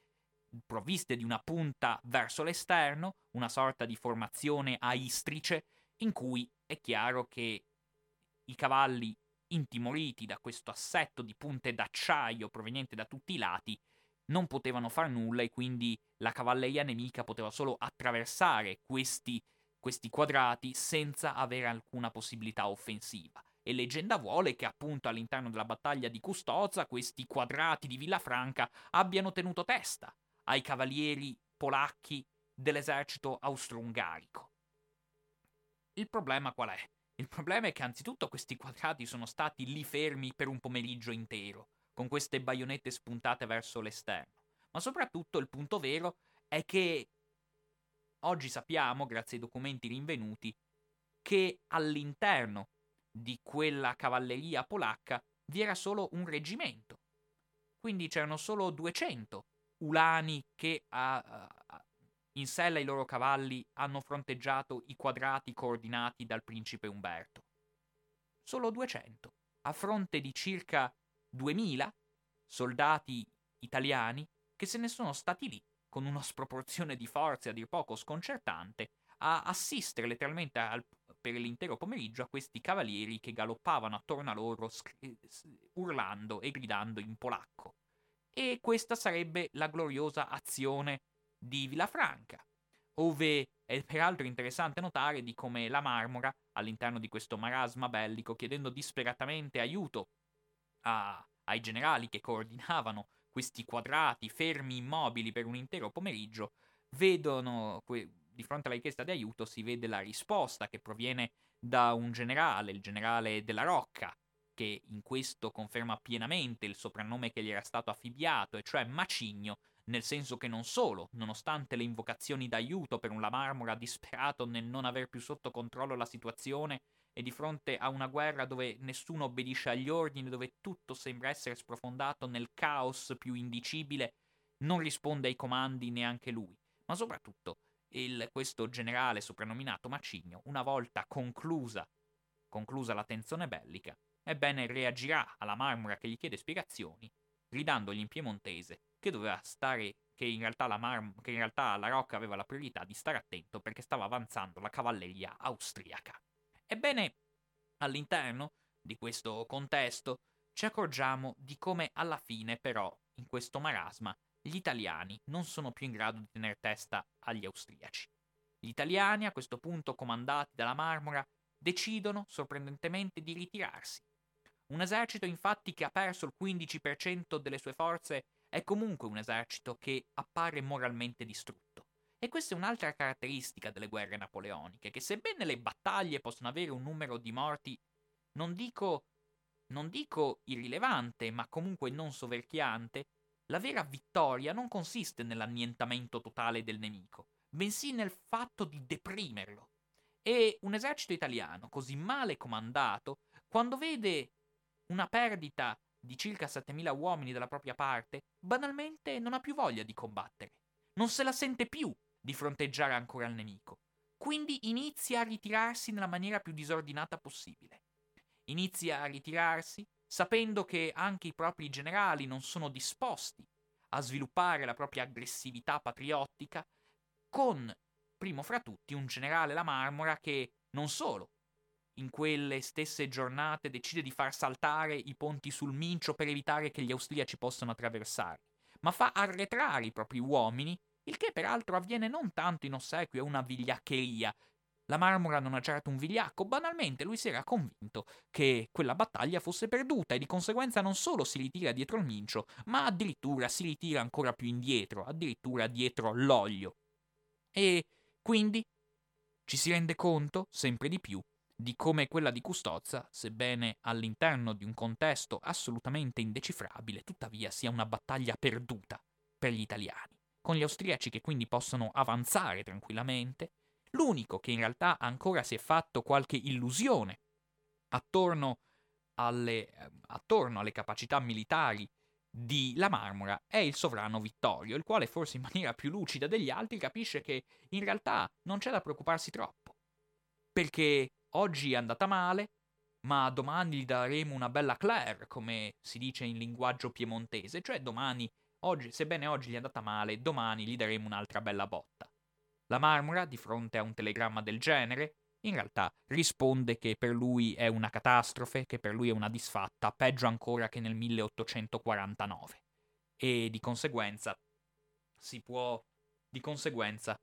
provviste di una punta verso l'esterno, una sorta di formazione a istrice, in cui è chiaro che i cavalli intimoriti da questo assetto di punte d'acciaio proveniente da tutti i lati non potevano far nulla e quindi la cavalleria nemica poteva solo attraversare questi, questi quadrati senza avere alcuna possibilità offensiva. E leggenda vuole che appunto all'interno della battaglia di Custoza questi quadrati di Villafranca abbiano tenuto testa ai cavalieri polacchi dell'esercito austro-ungarico. Il problema qual è? Il problema è che anzitutto questi quadrati sono stati lì fermi per un pomeriggio intero con queste baionette spuntate verso l'esterno. Ma soprattutto il punto vero è che oggi sappiamo, grazie ai documenti rinvenuti, che all'interno di quella cavalleria polacca vi era solo un reggimento. Quindi c'erano solo 200 ulani che a, a, in sella ai loro cavalli hanno fronteggiato i quadrati coordinati dal principe Umberto. Solo 200, a fronte di circa 2000 soldati italiani che se ne sono stati lì con una sproporzione di forze a dir poco sconcertante a assistere letteralmente al, per l'intero pomeriggio a questi cavalieri che galoppavano attorno a loro scri- urlando e gridando in polacco. E questa sarebbe la gloriosa azione di Villafranca, ove è peraltro interessante notare di come la Marmora, all'interno di questo marasma bellico, chiedendo disperatamente aiuto a, ai generali che coordinavano questi quadrati fermi immobili per un intero pomeriggio, vedono que- di fronte alla richiesta di aiuto si vede la risposta che proviene da un generale, il generale della Rocca, che in questo conferma pienamente il soprannome che gli era stato affibbiato, e cioè Macigno, nel senso che non solo, nonostante le invocazioni d'aiuto per un La Marmora disperato nel non aver più sotto controllo la situazione e di fronte a una guerra dove nessuno obbedisce agli ordini, dove tutto sembra essere sprofondato nel caos più indicibile, non risponde ai comandi neanche lui, ma soprattutto il, questo generale soprannominato Macigno, una volta conclusa, conclusa la tensione bellica, ebbene reagirà alla Marmora che gli chiede spiegazioni, ridandogli in piemontese che doveva stare che in, Mar- che in realtà la Rocca aveva la priorità di stare attento perché stava avanzando la cavalleria austriaca. Ebbene, all'interno di questo contesto ci accorgiamo di come alla fine però in questo marasma gli italiani non sono più in grado di tenere testa agli austriaci. Gli italiani, a questo punto comandati dalla Marmora, decidono sorprendentemente di ritirarsi. Un esercito infatti che ha perso il 15% delle sue forze è comunque un esercito che appare moralmente distrutto. E questa è un'altra caratteristica delle guerre napoleoniche, che sebbene le battaglie possano avere un numero di morti, non dico, non dico irrilevante, ma comunque non soverchiante, la vera vittoria non consiste nell'annientamento totale del nemico, bensì nel fatto di deprimerlo. E un esercito italiano così male comandato, quando vede una perdita di circa 7.000 uomini dalla propria parte, banalmente non ha più voglia di combattere. Non se la sente più di fronteggiare ancora il nemico. Quindi inizia a ritirarsi nella maniera più disordinata possibile. Inizia a ritirarsi sapendo che anche i propri generali non sono disposti a sviluppare la propria aggressività patriottica, con, primo fra tutti, un generale La Marmora che non solo in quelle stesse giornate decide di far saltare i ponti sul Mincio per evitare che gli austriaci possano attraversarli, ma fa arretrare i propri uomini, il che peraltro avviene non tanto in ossequio a una vigliaccheria, la Marmora non ha certo un vigliacco, banalmente lui si era convinto che quella battaglia fosse perduta e di conseguenza non solo si ritira dietro il mincio, ma addirittura si ritira ancora più indietro, addirittura dietro l'olio. E quindi ci si rende conto, sempre di più, di come quella di Custozza, sebbene all'interno di un contesto assolutamente indecifrabile, tuttavia sia una battaglia perduta per gli italiani, con gli austriaci che quindi possono avanzare tranquillamente, L'unico che in realtà ancora si è fatto qualche illusione attorno alle, ehm, attorno alle capacità militari di La Marmora è il sovrano Vittorio, il quale forse in maniera più lucida degli altri capisce che in realtà non c'è da preoccuparsi troppo. Perché oggi è andata male, ma domani gli daremo una bella Claire, come si dice in linguaggio piemontese, cioè domani, oggi, sebbene oggi gli è andata male, domani gli daremo un'altra bella botta. La Marmora, di fronte a un telegramma del genere, in realtà risponde che per lui è una catastrofe, che per lui è una disfatta, peggio ancora che nel 1849. E di conseguenza si può. di conseguenza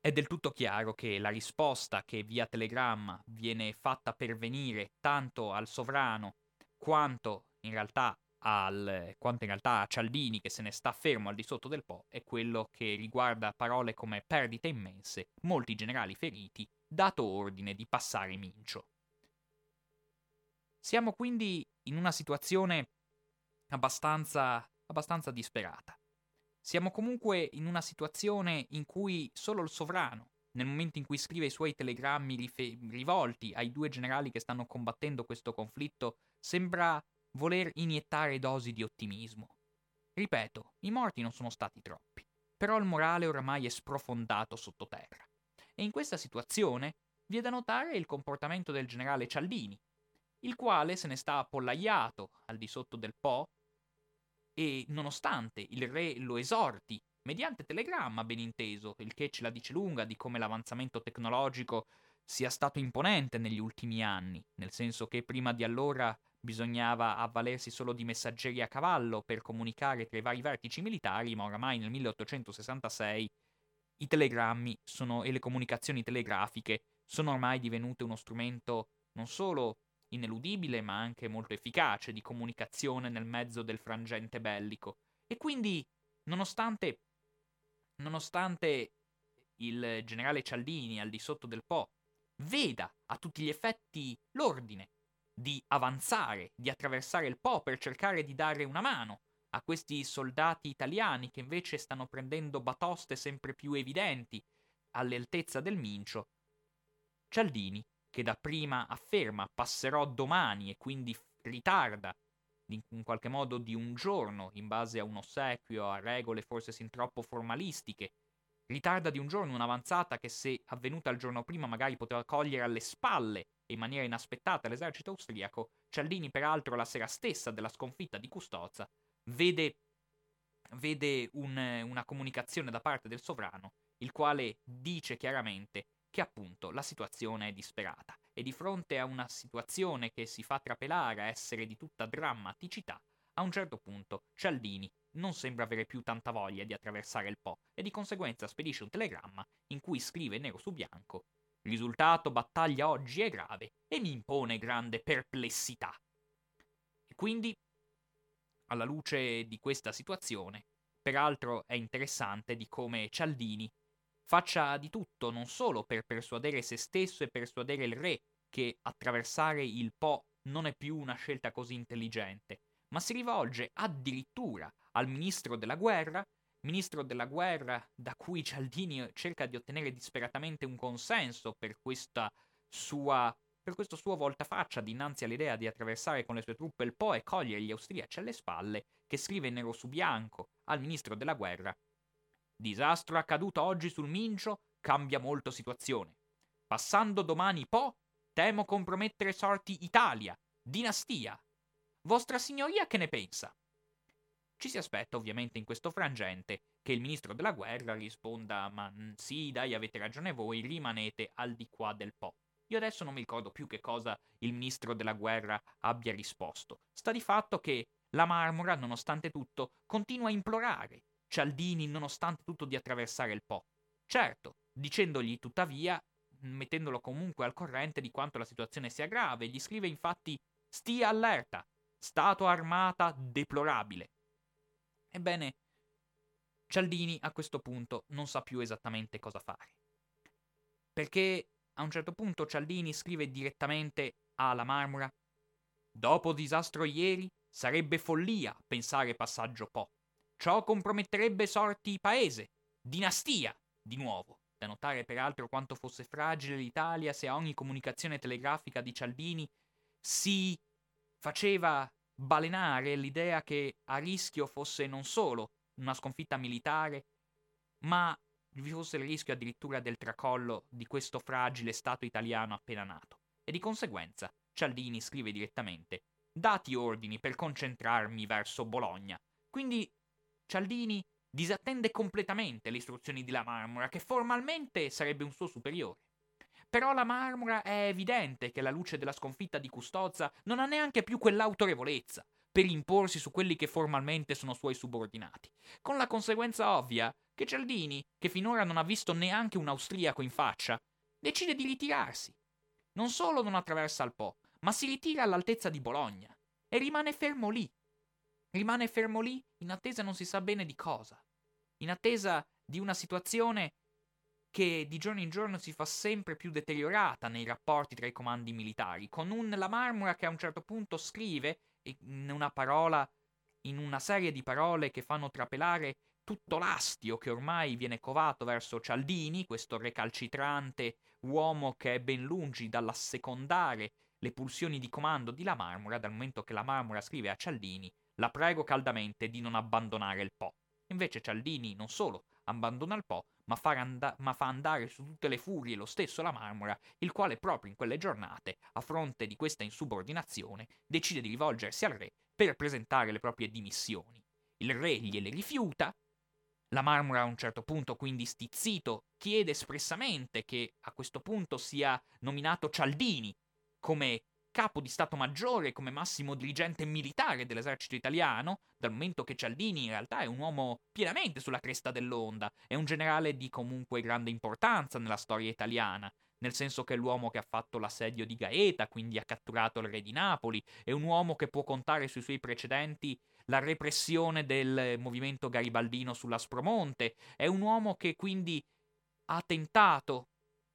è del tutto chiaro che la risposta che via telegramma viene fatta pervenire tanto al sovrano quanto in realtà al, quanto in realtà a Cialdini che se ne sta fermo al di sotto del Po è quello che riguarda parole come perdite immense, molti generali feriti, dato ordine di passare Mincio. Siamo quindi in una situazione abbastanza, abbastanza disperata. Siamo comunque in una situazione in cui solo il sovrano, nel momento in cui scrive i suoi telegrammi rife- rivolti ai due generali che stanno combattendo questo conflitto, sembra voler iniettare dosi di ottimismo. Ripeto, i morti non sono stati troppi. però il morale oramai è sprofondato sottoterra. E in questa situazione vi è da notare il comportamento del generale Cialdini, il quale se ne sta appollaiato al di sotto del Po e nonostante il re lo esorti mediante telegramma ben inteso, il che ce la dice lunga di come l'avanzamento tecnologico sia stato imponente negli ultimi anni, nel senso che prima di allora bisognava avvalersi solo di messaggeri a cavallo per comunicare tra i vari vertici militari, ma oramai nel 1866 i telegrammi sono, e le comunicazioni telegrafiche sono ormai divenute uno strumento non solo ineludibile ma anche molto efficace di comunicazione nel mezzo del frangente bellico. E quindi, nonostante, nonostante il generale Cialdini al di sotto del Po veda a tutti gli effetti l'ordine di avanzare, di attraversare il Po per cercare di dare una mano a questi soldati italiani che invece stanno prendendo batoste sempre più evidenti all'altezza del Mincio, Cialdini che dapprima afferma passerò domani e quindi ritarda in qualche modo di un giorno in base a un ossequio, a regole forse sin troppo formalistiche, ritarda di un giorno un'avanzata che se avvenuta il giorno prima magari poteva cogliere alle spalle in maniera inaspettata l'esercito austriaco, Cialdini peraltro la sera stessa della sconfitta di Custozza vede, vede un, una comunicazione da parte del sovrano, il quale dice chiaramente che appunto la situazione è disperata. E di fronte a una situazione che si fa trapelare a essere di tutta drammaticità, a un certo punto Cialdini non sembra avere più tanta voglia di attraversare il Po e di conseguenza spedisce un telegramma in cui scrive nero su bianco Risultato battaglia oggi è grave e mi impone grande perplessità. E quindi, alla luce di questa situazione, peraltro è interessante di come Cialdini faccia di tutto non solo per persuadere se stesso e persuadere il re che attraversare il Po non è più una scelta così intelligente, ma si rivolge addirittura al ministro della guerra, ministro della guerra da cui Cialdini cerca di ottenere disperatamente un consenso per questa sua per questo suo voltafaccia dinanzi all'idea di attraversare con le sue truppe il Po e cogliere gli austriaci alle spalle, che scrive nero su bianco al ministro della guerra Disastro accaduto oggi sul Mincio cambia molto situazione. Passando domani Po, temo compromettere sorti Italia, dinastia. Vostra signoria che ne pensa? Ci si aspetta ovviamente in questo frangente che il ministro della guerra risponda ma sì dai avete ragione voi, rimanete al di qua del Po. Io adesso non mi ricordo più che cosa il ministro della guerra abbia risposto. Sta di fatto che la Marmora, nonostante tutto, continua a implorare Cialdini, nonostante tutto, di attraversare il Po. Certo, dicendogli tuttavia, mettendolo comunque al corrente di quanto la situazione sia grave, gli scrive infatti stia allerta, stato armata deplorabile. Ebbene, Cialdini a questo punto non sa più esattamente cosa fare. Perché a un certo punto Cialdini scrive direttamente alla Marmora Dopo disastro ieri, sarebbe follia pensare passaggio Po. Ciò comprometterebbe sorti paese, dinastia, di nuovo. Da notare peraltro quanto fosse fragile l'Italia se a ogni comunicazione telegrafica di Cialdini si faceva balenare l'idea che a rischio fosse non solo una sconfitta militare, ma vi fosse il rischio addirittura del tracollo di questo fragile Stato italiano appena nato. E di conseguenza Cialdini scrive direttamente dati ordini per concentrarmi verso Bologna. Quindi Cialdini disattende completamente le istruzioni di La Marmora, che formalmente sarebbe un suo superiore. Però la Marmora è evidente che alla luce della sconfitta di Custozza non ha neanche più quell'autorevolezza per imporsi su quelli che formalmente sono suoi subordinati, con la conseguenza ovvia che Cialdini, che finora non ha visto neanche un austriaco in faccia, decide di ritirarsi. Non solo non attraversa il Po, ma si ritira all'altezza di Bologna e rimane fermo lì, Rimane fermo lì in attesa non si sa bene di cosa. In attesa di una situazione che di giorno in giorno si fa sempre più deteriorata nei rapporti tra i comandi militari, con un La Marmora che a un certo punto scrive in una parola, in una serie di parole che fanno trapelare tutto l'astio che ormai viene covato verso Cialdini, questo recalcitrante uomo che è ben lungi dall'assecondare le pulsioni di comando di La Marmora, dal momento che La Marmora scrive a Cialdini la prego caldamente di non abbandonare il Po. Invece Cialdini non solo abbandona il Po, ma fa, and- ma fa andare su tutte le furie lo stesso la Marmora, il quale proprio in quelle giornate, a fronte di questa insubordinazione, decide di rivolgersi al re per presentare le proprie dimissioni. Il re gliele rifiuta, la Marmora a un certo punto, quindi stizzito, chiede espressamente che a questo punto sia nominato Cialdini come capo di Stato Maggiore, come massimo dirigente militare dell'esercito italiano, dal momento che Cialdini in realtà è un uomo pienamente sulla cresta dell'onda, è un generale di comunque grande importanza nella storia italiana, nel senso che è l'uomo che ha fatto l'assedio di Gaeta, quindi ha catturato il re di Napoli, è un uomo che può contare sui suoi precedenti la repressione del movimento garibaldino sull'Aspromonte, è un uomo che quindi ha tentato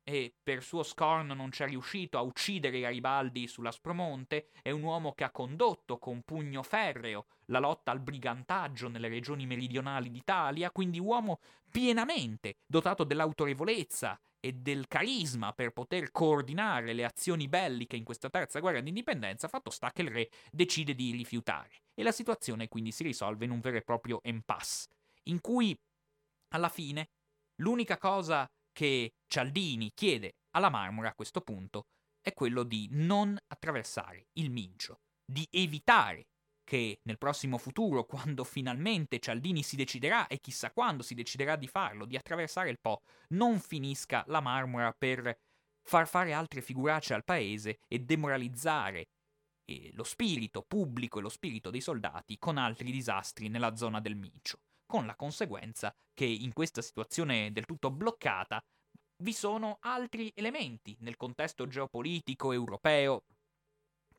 e per suo scorno non c'è riuscito a uccidere Garibaldi sull'Aspromonte, è un uomo che ha condotto con pugno ferreo la lotta al brigantaggio nelle regioni meridionali d'Italia, quindi uomo pienamente dotato dell'autorevolezza e del carisma per poter coordinare le azioni belliche in questa terza guerra d'indipendenza, fatto sta che il re decide di rifiutare. E la situazione quindi si risolve in un vero e proprio impasse, in cui alla fine l'unica cosa che Cialdini chiede alla Marmora a questo punto è quello di non attraversare il Mincio, di evitare che nel prossimo futuro, quando finalmente Cialdini si deciderà, e chissà quando si deciderà di farlo, di attraversare il Po, non finisca la Marmora per far fare altre figuracce al paese e demoralizzare eh, lo spirito pubblico e lo spirito dei soldati con altri disastri nella zona del Mincio con la conseguenza che in questa situazione del tutto bloccata vi sono altri elementi nel contesto geopolitico europeo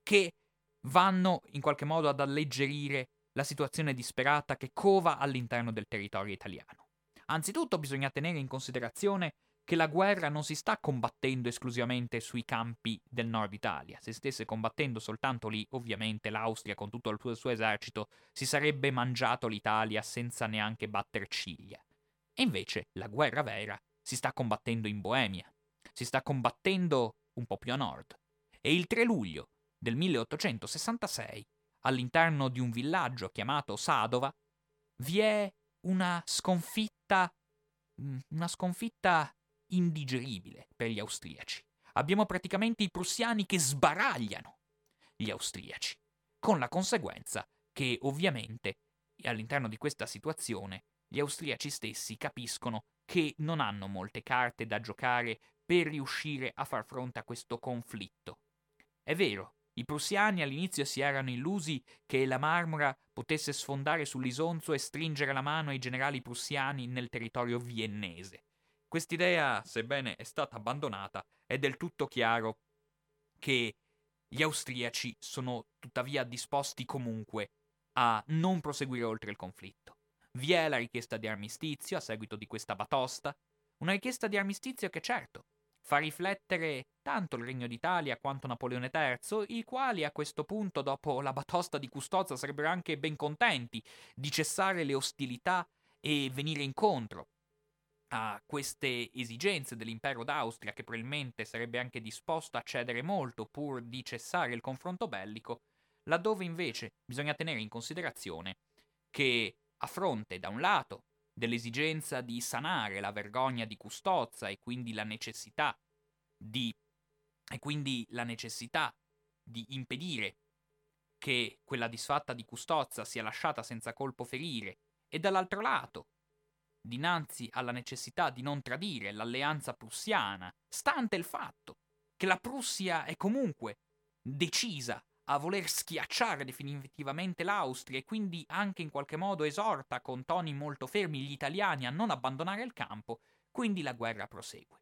che vanno in qualche modo ad alleggerire la situazione disperata che cova all'interno del territorio italiano. Anzitutto bisogna tenere in considerazione che la guerra non si sta combattendo esclusivamente sui campi del nord Italia. Se stesse combattendo soltanto lì, ovviamente l'Austria con tutto il suo, esercito si sarebbe mangiato l'Italia senza neanche batter ciglia. E invece la guerra vera si sta combattendo in Boemia, si sta combattendo un po' più a nord. E il 3 luglio del 1866, all'interno di un villaggio chiamato Sadova, vi è una sconfitta mm, una sconfitta indigeribile per gli austriaci. Abbiamo praticamente i prussiani che sbaragliano gli austriaci, con la conseguenza che ovviamente all'interno di questa situazione gli austriaci stessi capiscono che non hanno molte carte da giocare per riuscire a far fronte a questo conflitto. È vero, i prussiani all'inizio si erano illusi che la Marmora potesse sfondare sull'Isonzo e stringere la mano ai generali prussiani nel territorio viennese. Quest'idea, sebbene è stata abbandonata, è del tutto chiaro che gli austriaci sono tuttavia disposti comunque a non proseguire oltre il conflitto. Vi è la richiesta di armistizio a seguito di questa batosta, una richiesta di armistizio che certo fa riflettere tanto il Regno d'Italia quanto Napoleone III, i quali a questo punto, dopo la batosta di Custozza, sarebbero anche ben contenti di cessare le ostilità e venire incontro a queste esigenze dell'impero d'Austria, che probabilmente sarebbe anche disposto a cedere molto pur di cessare il confronto bellico, laddove invece bisogna tenere in considerazione che a fronte, da un lato, dell'esigenza di sanare la vergogna di Custozza e quindi la necessità di quindi la necessità di impedire che quella disfatta di Custozza sia lasciata senza colpo ferire e dall'altro lato dinanzi alla necessità di non tradire l'alleanza prussiana, stante il fatto che la Prussia è comunque decisa a voler schiacciare definitivamente l'Austria e quindi anche in qualche modo esorta con toni molto fermi gli italiani a non abbandonare il campo, quindi la guerra prosegue.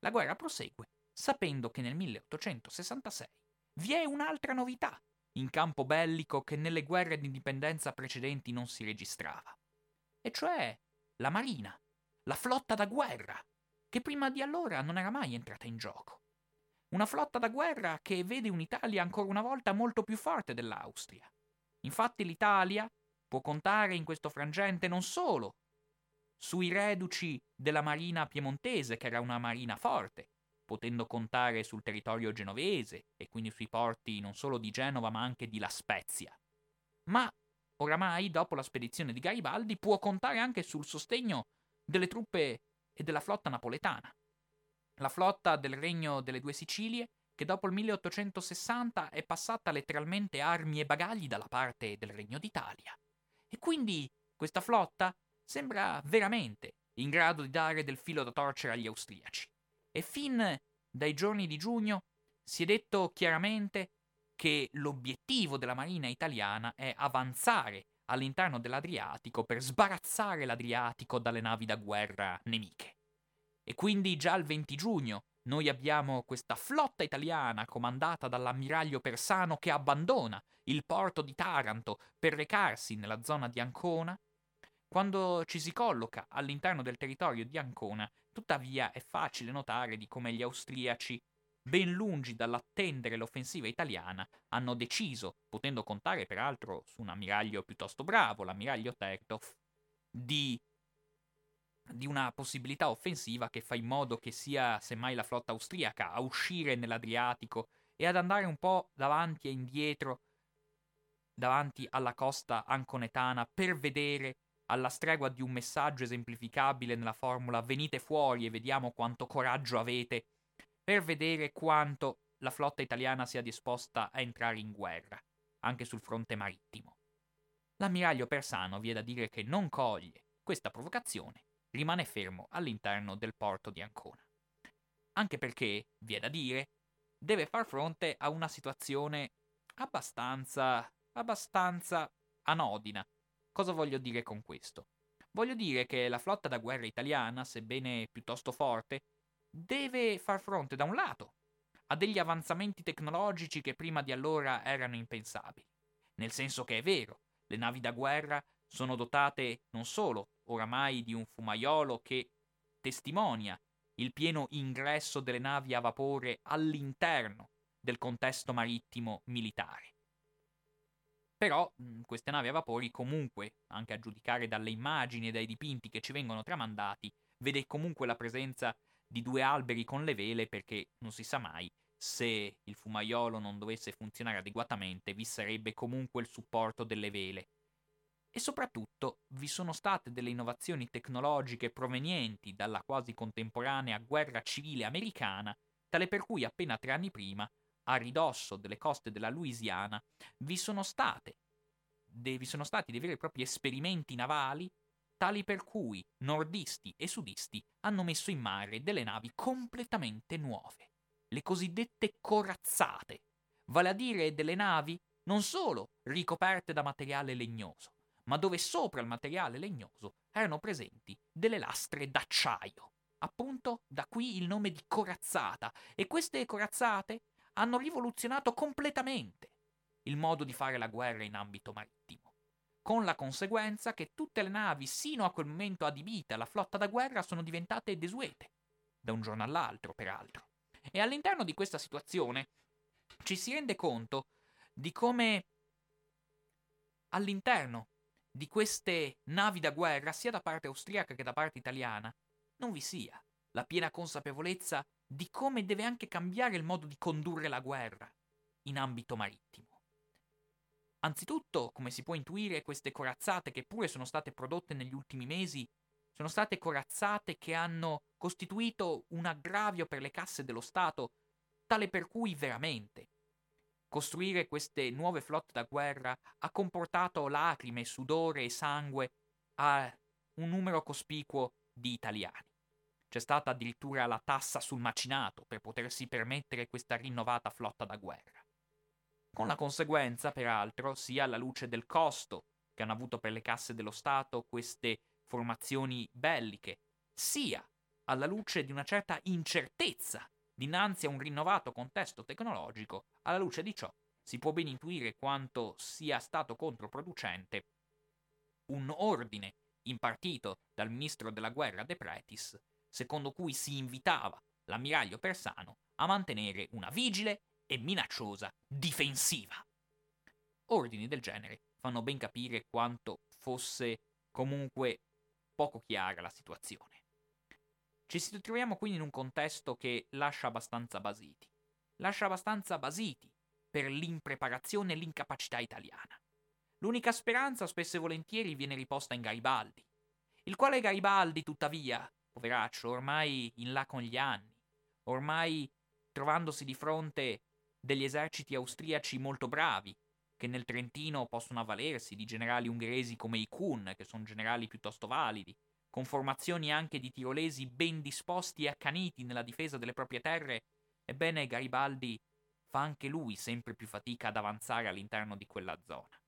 La guerra prosegue sapendo che nel 1866 vi è un'altra novità in campo bellico che nelle guerre d'indipendenza precedenti non si registrava, e cioè la marina, la flotta da guerra, che prima di allora non era mai entrata in gioco. Una flotta da guerra che vede un'Italia ancora una volta molto più forte dell'Austria. Infatti l'Italia può contare in questo frangente non solo sui reduci della marina piemontese, che era una marina forte, potendo contare sul territorio genovese e quindi sui porti non solo di Genova ma anche di La Spezia, ma oramai dopo la spedizione di Garibaldi può contare anche sul sostegno delle truppe e della flotta napoletana. La flotta del Regno delle Due Sicilie, che dopo il 1860 è passata letteralmente armi e bagagli dalla parte del Regno d'Italia. E quindi questa flotta sembra veramente in grado di dare del filo da torcere agli austriaci. E fin dai giorni di giugno si è detto chiaramente che l'obiettivo della Marina italiana è avanzare all'interno dell'Adriatico per sbarazzare l'Adriatico dalle navi da guerra nemiche. E quindi già il 20 giugno noi abbiamo questa flotta italiana comandata dall'ammiraglio persano che abbandona il porto di Taranto per recarsi nella zona di Ancona. Quando ci si colloca all'interno del territorio di Ancona, tuttavia è facile notare di come gli austriaci ben lungi dall'attendere l'offensiva italiana, hanno deciso, potendo contare peraltro su un ammiraglio piuttosto bravo, l'ammiraglio Tertov, di, di una possibilità offensiva che fa in modo che sia semmai la flotta austriaca a uscire nell'Adriatico e ad andare un po' davanti e indietro davanti alla costa anconetana per vedere alla stregua di un messaggio esemplificabile nella formula venite fuori e vediamo quanto coraggio avete per vedere quanto la flotta italiana sia disposta a entrare in guerra, anche sul fronte marittimo. L'ammiraglio persano vi è da dire che non coglie questa provocazione, rimane fermo all'interno del porto di Ancona. Anche perché, vi è da dire, deve far fronte a una situazione abbastanza, abbastanza anodina. Cosa voglio dire con questo? Voglio dire che la flotta da guerra italiana, sebbene piuttosto forte, deve far fronte da un lato a degli avanzamenti tecnologici che prima di allora erano impensabili. Nel senso che è vero, le navi da guerra sono dotate non solo oramai di un fumaiolo che testimonia il pieno ingresso delle navi a vapore all'interno del contesto marittimo militare. Però queste navi a vapori comunque, anche a giudicare dalle immagini e dai dipinti che ci vengono tramandati, vede comunque la presenza di due alberi con le vele perché non si sa mai se il fumaiolo non dovesse funzionare adeguatamente vi sarebbe comunque il supporto delle vele. E soprattutto vi sono state delle innovazioni tecnologiche provenienti dalla quasi contemporanea guerra civile americana, tale per cui appena tre anni prima, a ridosso delle coste della Louisiana, vi sono state de- vi sono stati dei veri e propri esperimenti navali tali per cui nordisti e sudisti hanno messo in mare delle navi completamente nuove, le cosiddette corazzate, vale a dire delle navi non solo ricoperte da materiale legnoso, ma dove sopra il materiale legnoso erano presenti delle lastre d'acciaio. Appunto da qui il nome di corazzata, e queste corazzate hanno rivoluzionato completamente il modo di fare la guerra in ambito marittimo con la conseguenza che tutte le navi sino a quel momento adibite alla flotta da guerra sono diventate desuete, da un giorno all'altro, peraltro. E all'interno di questa situazione ci si rende conto di come all'interno di queste navi da guerra, sia da parte austriaca che da parte italiana, non vi sia la piena consapevolezza di come deve anche cambiare il modo di condurre la guerra in ambito marittimo. Anzitutto, come si può intuire, queste corazzate che pure sono state prodotte negli ultimi mesi sono state corazzate che hanno costituito un aggravio per le casse dello Stato, tale per cui veramente costruire queste nuove flotte da guerra ha comportato lacrime, sudore e sangue a un numero cospicuo di italiani. C'è stata addirittura la tassa sul macinato per potersi permettere questa rinnovata flotta da guerra con la conseguenza, peraltro, sia alla luce del costo che hanno avuto per le casse dello Stato queste formazioni belliche, sia alla luce di una certa incertezza dinanzi a un rinnovato contesto tecnologico, alla luce di ciò si può ben intuire quanto sia stato controproducente un ordine impartito dal ministro della guerra De Pretis, secondo cui si invitava l'ammiraglio persano a mantenere una vigile e minacciosa difensiva. Ordini del genere fanno ben capire quanto fosse comunque poco chiara la situazione. Ci si troviamo quindi in un contesto che lascia abbastanza basiti. Lascia abbastanza basiti per l'impreparazione e l'incapacità italiana. L'unica speranza spesso e volentieri viene riposta in Garibaldi. il quale Garibaldi, tuttavia, poveraccio, ormai in là con gli anni, ormai trovandosi di fronte degli eserciti austriaci molto bravi, che nel Trentino possono avvalersi di generali ungheresi come i Kuhn, che sono generali piuttosto validi, con formazioni anche di tirolesi ben disposti e accaniti nella difesa delle proprie terre, ebbene Garibaldi fa anche lui sempre più fatica ad avanzare all'interno di quella zona.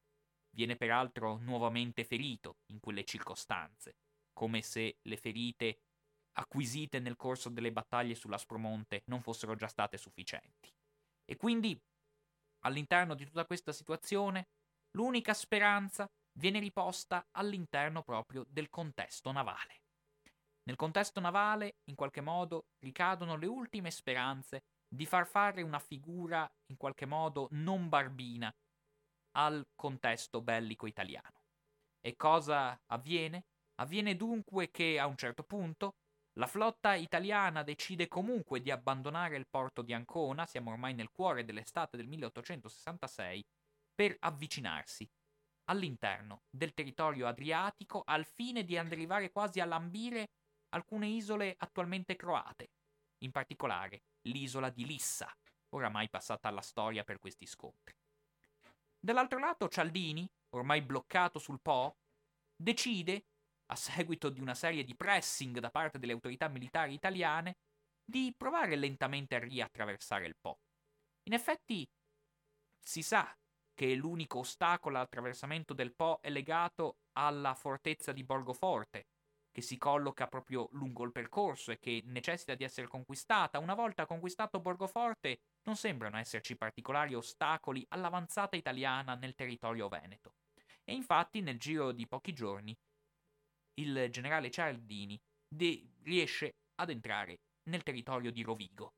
Viene peraltro nuovamente ferito in quelle circostanze, come se le ferite acquisite nel corso delle battaglie sull'Aspromonte non fossero già state sufficienti. E quindi, all'interno di tutta questa situazione, l'unica speranza viene riposta all'interno proprio del contesto navale. Nel contesto navale, in qualche modo, ricadono le ultime speranze di far fare una figura, in qualche modo, non barbina al contesto bellico italiano. E cosa avviene? Avviene dunque che a un certo punto la flotta italiana decide comunque di abbandonare il porto di Ancona, siamo ormai nel cuore dell'estate del 1866, per avvicinarsi all'interno del territorio adriatico al fine di arrivare quasi a lambire alcune isole attualmente croate, in particolare l'isola di Lissa, oramai passata alla storia per questi scontri. Dall'altro lato Cialdini, ormai bloccato sul Po, decide, a seguito di una serie di pressing da parte delle autorità militari italiane, di provare lentamente a riattraversare il Po. In effetti, si sa che l'unico ostacolo all'attraversamento del Po è legato alla fortezza di Borgoforte, che si colloca proprio lungo il percorso e che necessita di essere conquistata. Una volta conquistato Borgoforte, non sembrano esserci particolari ostacoli all'avanzata italiana nel territorio veneto. E infatti, nel giro di pochi giorni, il generale Cialdini de- riesce ad entrare nel territorio di Rovigo.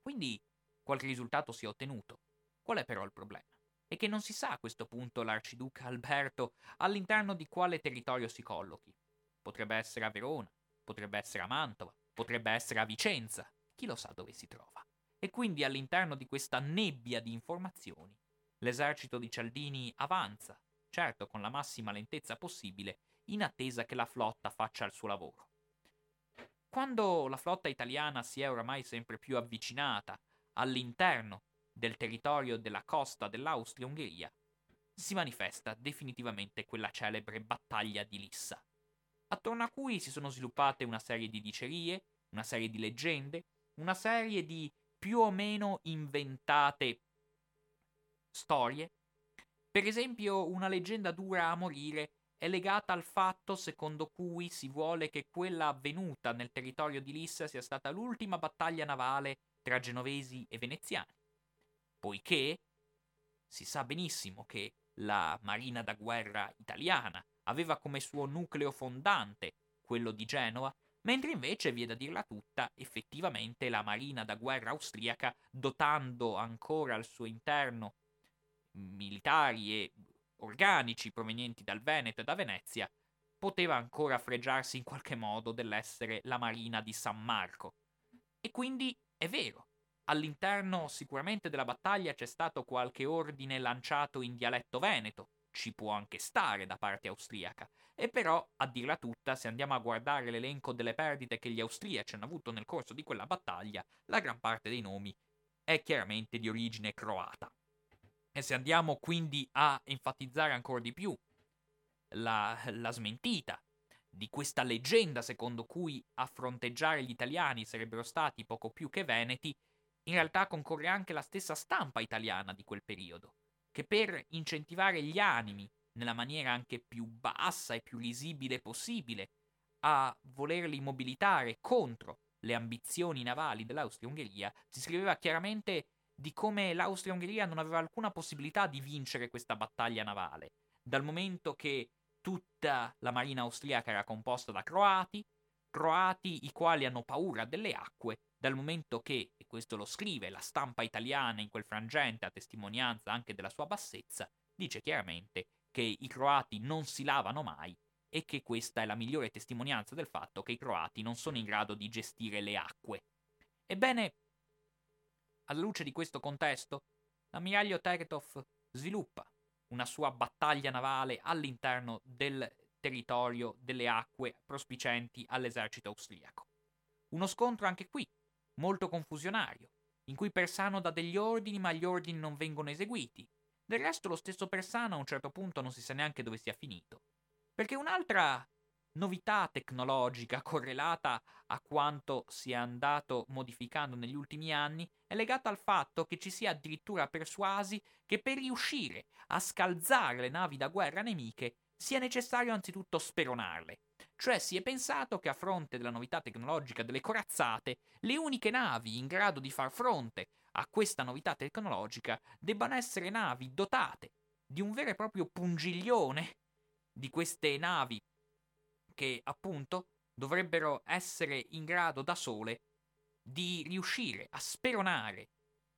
Quindi qualche risultato si è ottenuto. Qual è però il problema? E che non si sa a questo punto l'arciduca Alberto all'interno di quale territorio si collochi. Potrebbe essere a Verona, potrebbe essere a Mantova, potrebbe essere a Vicenza, chi lo sa dove si trova. E quindi all'interno di questa nebbia di informazioni, l'esercito di Cialdini avanza, certo con la massima lentezza possibile, in attesa che la flotta faccia il suo lavoro. Quando la flotta italiana si è oramai sempre più avvicinata all'interno del territorio della costa dell'Austria-Ungheria, si manifesta definitivamente quella celebre battaglia di Lissa, attorno a cui si sono sviluppate una serie di dicerie, una serie di leggende, una serie di più o meno inventate storie. Per esempio, una leggenda dura a morire è legata al fatto secondo cui si vuole che quella avvenuta nel territorio di Lissa sia stata l'ultima battaglia navale tra genovesi e veneziani poiché si sa benissimo che la Marina da guerra italiana aveva come suo nucleo fondante quello di Genova, mentre invece, vi è da dirla tutta, effettivamente la Marina da guerra austriaca, dotando ancora al suo interno militari e organici provenienti dal Veneto e da Venezia, poteva ancora fregiarsi in qualche modo dell'essere la Marina di San Marco. E quindi è vero, All'interno sicuramente della battaglia c'è stato qualche ordine lanciato in dialetto veneto, ci può anche stare da parte austriaca, e però, a dirla tutta, se andiamo a guardare l'elenco delle perdite che gli austriaci hanno avuto nel corso di quella battaglia, la gran parte dei nomi è chiaramente di origine croata. E se andiamo quindi a enfatizzare ancora di più la, la smentita di questa leggenda secondo cui a fronteggiare gli italiani sarebbero stati poco più che veneti, in realtà concorre anche la stessa stampa italiana di quel periodo, che per incentivare gli animi nella maniera anche più bassa e più risibile possibile a volerli mobilitare contro le ambizioni navali dell'Austria-Ungheria, si scriveva chiaramente di come l'Austria-Ungheria non aveva alcuna possibilità di vincere questa battaglia navale, dal momento che tutta la marina austriaca era composta da croati, croati i quali hanno paura delle acque dal momento che, e questo lo scrive la stampa italiana in quel frangente a testimonianza anche della sua bassezza, dice chiaramente che i croati non si lavano mai e che questa è la migliore testimonianza del fatto che i croati non sono in grado di gestire le acque. Ebbene, alla luce di questo contesto, l'ammiraglio Teretov sviluppa una sua battaglia navale all'interno del territorio delle acque prospicenti all'esercito austriaco. Uno scontro anche qui, molto confusionario, in cui Persano dà degli ordini ma gli ordini non vengono eseguiti. Del resto lo stesso Persano a un certo punto non si sa neanche dove sia finito. Perché un'altra novità tecnologica correlata a quanto si è andato modificando negli ultimi anni è legata al fatto che ci sia addirittura persuasi che per riuscire a scalzare le navi da guerra nemiche sia necessario anzitutto speronarle. Cioè si è pensato che a fronte della novità tecnologica delle corazzate, le uniche navi in grado di far fronte a questa novità tecnologica debbano essere navi dotate di un vero e proprio pungiglione di queste navi che appunto dovrebbero essere in grado da sole di riuscire a speronare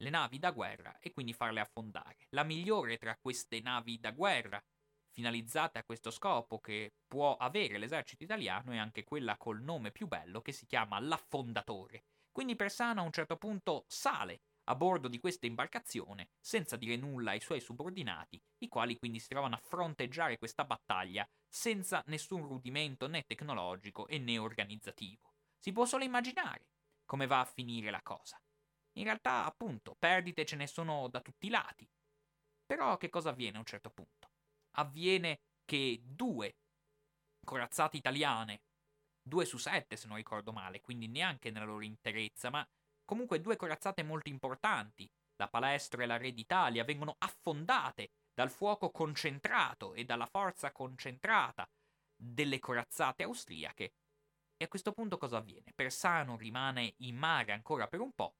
le navi da guerra e quindi farle affondare. La migliore tra queste navi da guerra finalizzate a questo scopo che può avere l'esercito italiano è anche quella col nome più bello che si chiama l'affondatore. Quindi Persano a un certo punto sale a bordo di questa imbarcazione senza dire nulla ai suoi subordinati, i quali quindi si trovano a fronteggiare questa battaglia senza nessun rudimento né tecnologico e né organizzativo. Si può solo immaginare come va a finire la cosa. In realtà, appunto, perdite ce ne sono da tutti i lati. Però che cosa avviene a un certo punto? Avviene che due corazzate italiane, due su sette se non ricordo male, quindi neanche nella loro interezza, ma comunque due corazzate molto importanti, la Palestro e la Re d'Italia, vengono affondate dal fuoco concentrato e dalla forza concentrata delle corazzate austriache. E a questo punto cosa avviene? Persano rimane in mare ancora per un po',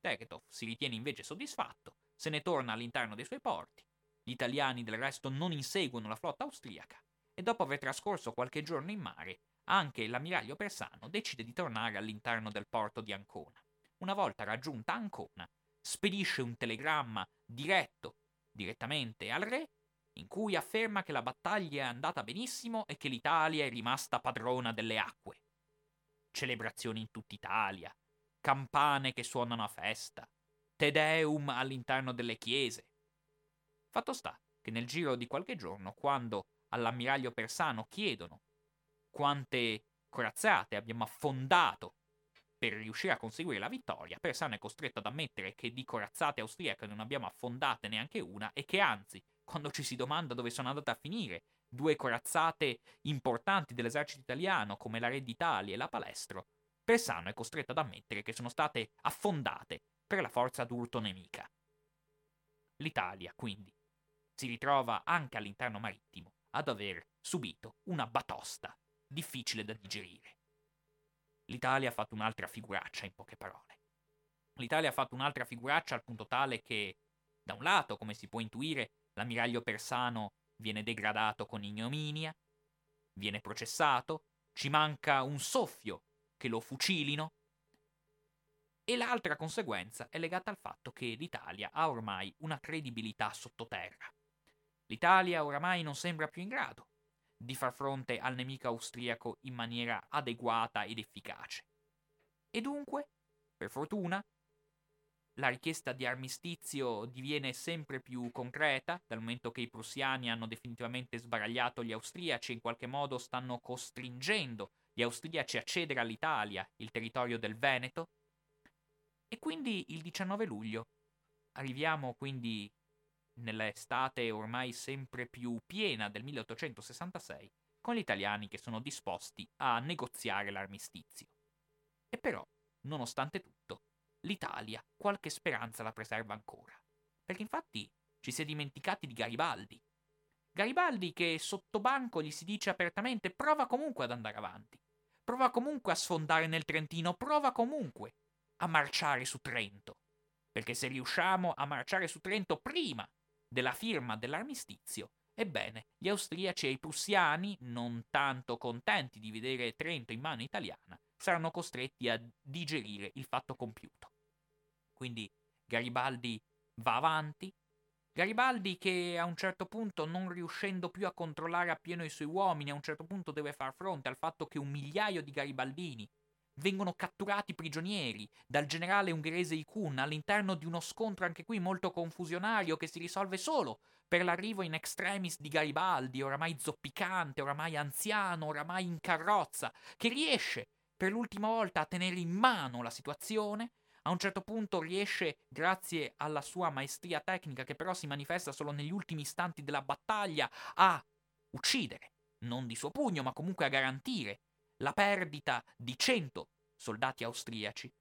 Tegetov si ritiene invece soddisfatto, se ne torna all'interno dei suoi porti, gli italiani del resto non inseguono la flotta austriaca e dopo aver trascorso qualche giorno in mare, anche l'ammiraglio persano decide di tornare all'interno del porto di Ancona. Una volta raggiunta Ancona, spedisce un telegramma diretto direttamente al re, in cui afferma che la battaglia è andata benissimo e che l'Italia è rimasta padrona delle acque. Celebrazioni in tutta Italia, campane che suonano a festa, Te Deum all'interno delle chiese. Fatto sta che nel giro di qualche giorno, quando all'ammiraglio persano chiedono quante corazzate abbiamo affondato per riuscire a conseguire la vittoria, Persano è costretto ad ammettere che di corazzate austriache non abbiamo affondate neanche una e che anzi, quando ci si domanda dove sono andate a finire due corazzate importanti dell'esercito italiano come la Re d'Italia e la Palestro, Persano è costretto ad ammettere che sono state affondate per la forza d'urto nemica. L'Italia, quindi, si ritrova anche all'interno marittimo ad aver subito una batosta difficile da digerire l'Italia ha fatto un'altra figuraccia, in poche parole. L'Italia ha fatto un'altra figuraccia al punto tale che, da un lato, come si può intuire, l'ammiraglio persano viene degradato con ignominia, viene processato, ci manca un soffio che lo fucilino, e l'altra conseguenza è legata al fatto che l'Italia ha ormai una credibilità sottoterra. L'Italia oramai non sembra più in grado di far fronte al nemico austriaco in maniera adeguata ed efficace. E dunque, per fortuna, la richiesta di armistizio diviene sempre più concreta, dal momento che i prussiani hanno definitivamente sbaragliato gli austriaci e in qualche modo stanno costringendo gli austriaci a cedere all'Italia il territorio del Veneto. E quindi il 19 luglio arriviamo quindi nell'estate ormai sempre più piena del 1866, con gli italiani che sono disposti a negoziare l'armistizio. E però, nonostante tutto, l'Italia qualche speranza la preserva ancora. Perché infatti ci si è dimenticati di Garibaldi. Garibaldi che sotto banco gli si dice apertamente prova comunque ad andare avanti, prova comunque a sfondare nel Trentino, prova comunque a marciare su Trento. Perché se riusciamo a marciare su Trento prima della firma dell'armistizio, ebbene, gli austriaci e i prussiani, non tanto contenti di vedere Trento in mano italiana, saranno costretti a digerire il fatto compiuto. Quindi Garibaldi va avanti, Garibaldi che a un certo punto, non riuscendo più a controllare appieno i suoi uomini, a un certo punto deve far fronte al fatto che un migliaio di garibaldini vengono catturati prigionieri dal generale ungherese Ikun all'interno di uno scontro anche qui molto confusionario che si risolve solo per l'arrivo in extremis di Garibaldi, oramai zoppicante, oramai anziano, oramai in carrozza, che riesce per l'ultima volta a tenere in mano la situazione, a un certo punto riesce, grazie alla sua maestria tecnica, che però si manifesta solo negli ultimi istanti della battaglia, a uccidere, non di suo pugno, ma comunque a garantire la perdita di 100 soldati austriaci.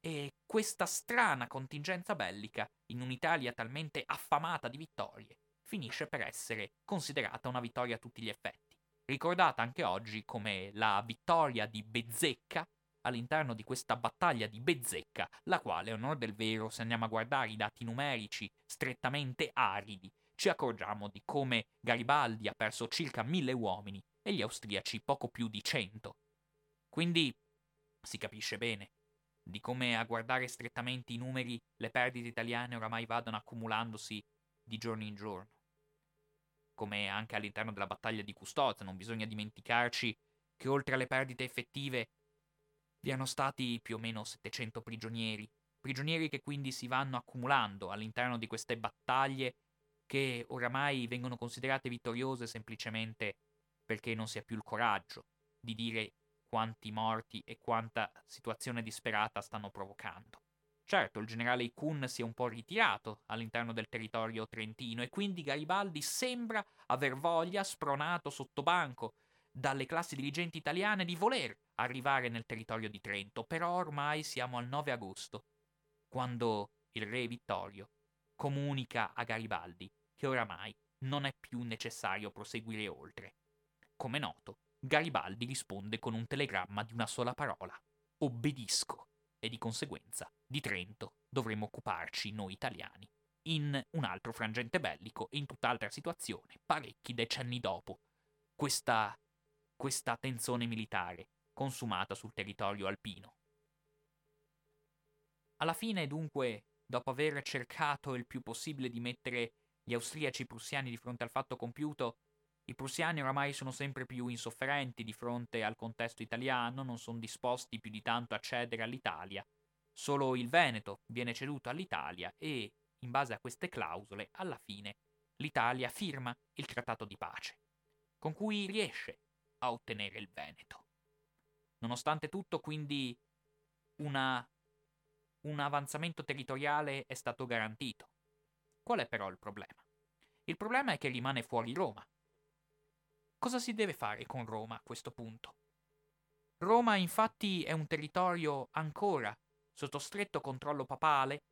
E questa strana contingenza bellica, in un'Italia talmente affamata di vittorie, finisce per essere considerata una vittoria a tutti gli effetti. Ricordata anche oggi come la vittoria di Bezzecca all'interno di questa battaglia di Bezzecca, la quale, a onore del vero, se andiamo a guardare i dati numerici strettamente aridi, ci accorgiamo di come Garibaldi ha perso circa mille uomini e gli austriaci poco più di cento. Quindi si capisce bene di come a guardare strettamente i numeri le perdite italiane oramai vadano accumulandosi di giorno in giorno come anche all'interno della battaglia di Custozza, non bisogna dimenticarci che oltre alle perdite effettive vi erano stati più o meno 700 prigionieri, prigionieri che quindi si vanno accumulando all'interno di queste battaglie che oramai vengono considerate vittoriose semplicemente perché non si ha più il coraggio di dire quanti morti e quanta situazione disperata stanno provocando. Certo, il generale Kun si è un po' ritirato all'interno del territorio trentino e quindi Garibaldi sembra aver voglia, spronato sotto banco dalle classi dirigenti italiane, di voler arrivare nel territorio di Trento. Però ormai siamo al 9 agosto, quando il re Vittorio comunica a Garibaldi che oramai non è più necessario proseguire oltre. Come noto, Garibaldi risponde con un telegramma di una sola parola. Obbedisco e di conseguenza di Trento dovremmo occuparci noi italiani in un altro frangente bellico e in tutt'altra situazione, parecchi decenni dopo, questa, questa tensione militare consumata sul territorio alpino. Alla fine, dunque, dopo aver cercato il più possibile di mettere gli austriaci prussiani di fronte al fatto compiuto, i prussiani oramai sono sempre più insofferenti di fronte al contesto italiano, non sono disposti più di tanto a cedere all'Italia. Solo il Veneto viene ceduto all'Italia e, in base a queste clausole, alla fine l'Italia firma il trattato di pace, con cui riesce a ottenere il Veneto. Nonostante tutto, quindi, una, un avanzamento territoriale è stato garantito. Qual è però il problema? Il problema è che rimane fuori Roma, Cosa si deve fare con Roma a questo punto? Roma infatti è un territorio ancora sotto stretto controllo papale,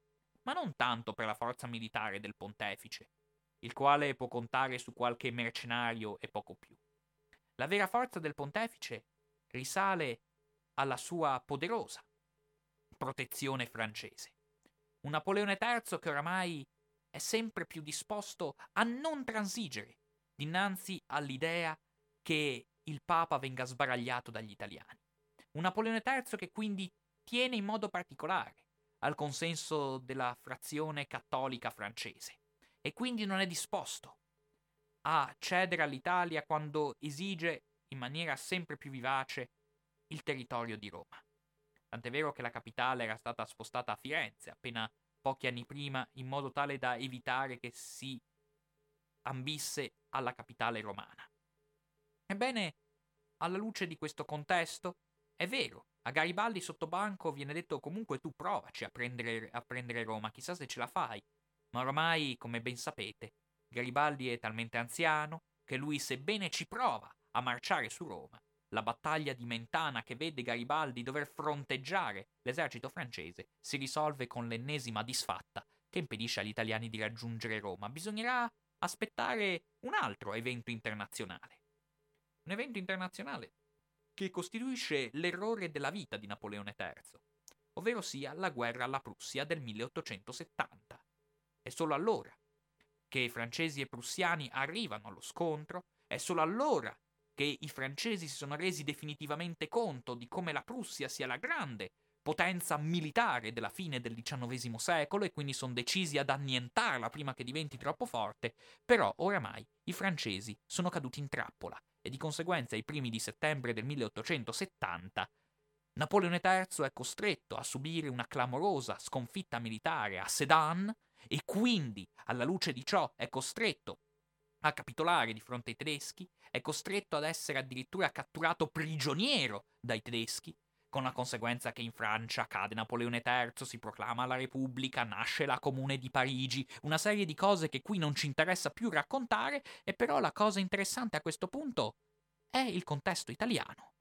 ma non tanto per la forza militare del pontefice, il quale può contare su qualche mercenario e poco più. La vera forza del pontefice risale alla sua poderosa protezione francese. Un Napoleone III che oramai è sempre più disposto a non transigere dinanzi all'idea che il Papa venga sbaragliato dagli italiani. Un Napoleone III che quindi tiene in modo particolare al consenso della frazione cattolica francese e quindi non è disposto a cedere all'Italia quando esige in maniera sempre più vivace il territorio di Roma. Tant'è vero che la capitale era stata spostata a Firenze appena pochi anni prima in modo tale da evitare che si ambisse alla capitale romana. Ebbene, alla luce di questo contesto, è vero, a Garibaldi sotto banco viene detto comunque tu provaci a prendere, a prendere Roma, chissà se ce la fai. Ma ormai, come ben sapete, Garibaldi è talmente anziano che lui, sebbene ci prova a marciare su Roma, la battaglia di Mentana che vede Garibaldi dover fronteggiare l'esercito francese si risolve con l'ennesima disfatta che impedisce agli italiani di raggiungere Roma. Bisognerà aspettare un altro evento internazionale. Un evento internazionale che costituisce l'errore della vita di Napoleone III, ovvero sia la guerra alla Prussia del 1870. È solo allora che francesi e prussiani arrivano allo scontro, è solo allora che i francesi si sono resi definitivamente conto di come la Prussia sia la grande potenza militare della fine del XIX secolo e quindi sono decisi ad annientarla prima che diventi troppo forte, però oramai i francesi sono caduti in trappola e di conseguenza ai primi di settembre del 1870 Napoleone III è costretto a subire una clamorosa sconfitta militare a Sedan e quindi, alla luce di ciò, è costretto a capitolare di fronte ai tedeschi, è costretto ad essere addirittura catturato prigioniero dai tedeschi, con la conseguenza che in Francia cade Napoleone III, si proclama la Repubblica, nasce la Comune di Parigi, una serie di cose che qui non ci interessa più raccontare, e però la cosa interessante a questo punto è il contesto italiano.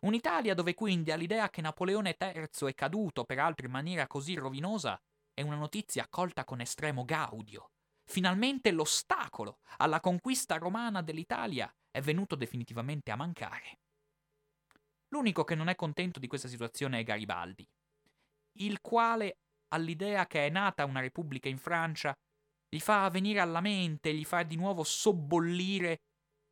Un'Italia dove quindi all'idea che Napoleone III è caduto, peraltro in maniera così rovinosa, è una notizia accolta con estremo gaudio. Finalmente l'ostacolo alla conquista romana dell'Italia è venuto definitivamente a mancare. L'unico che non è contento di questa situazione è Garibaldi, il quale, all'idea che è nata una repubblica in Francia, gli fa venire alla mente, gli fa di nuovo sobbollire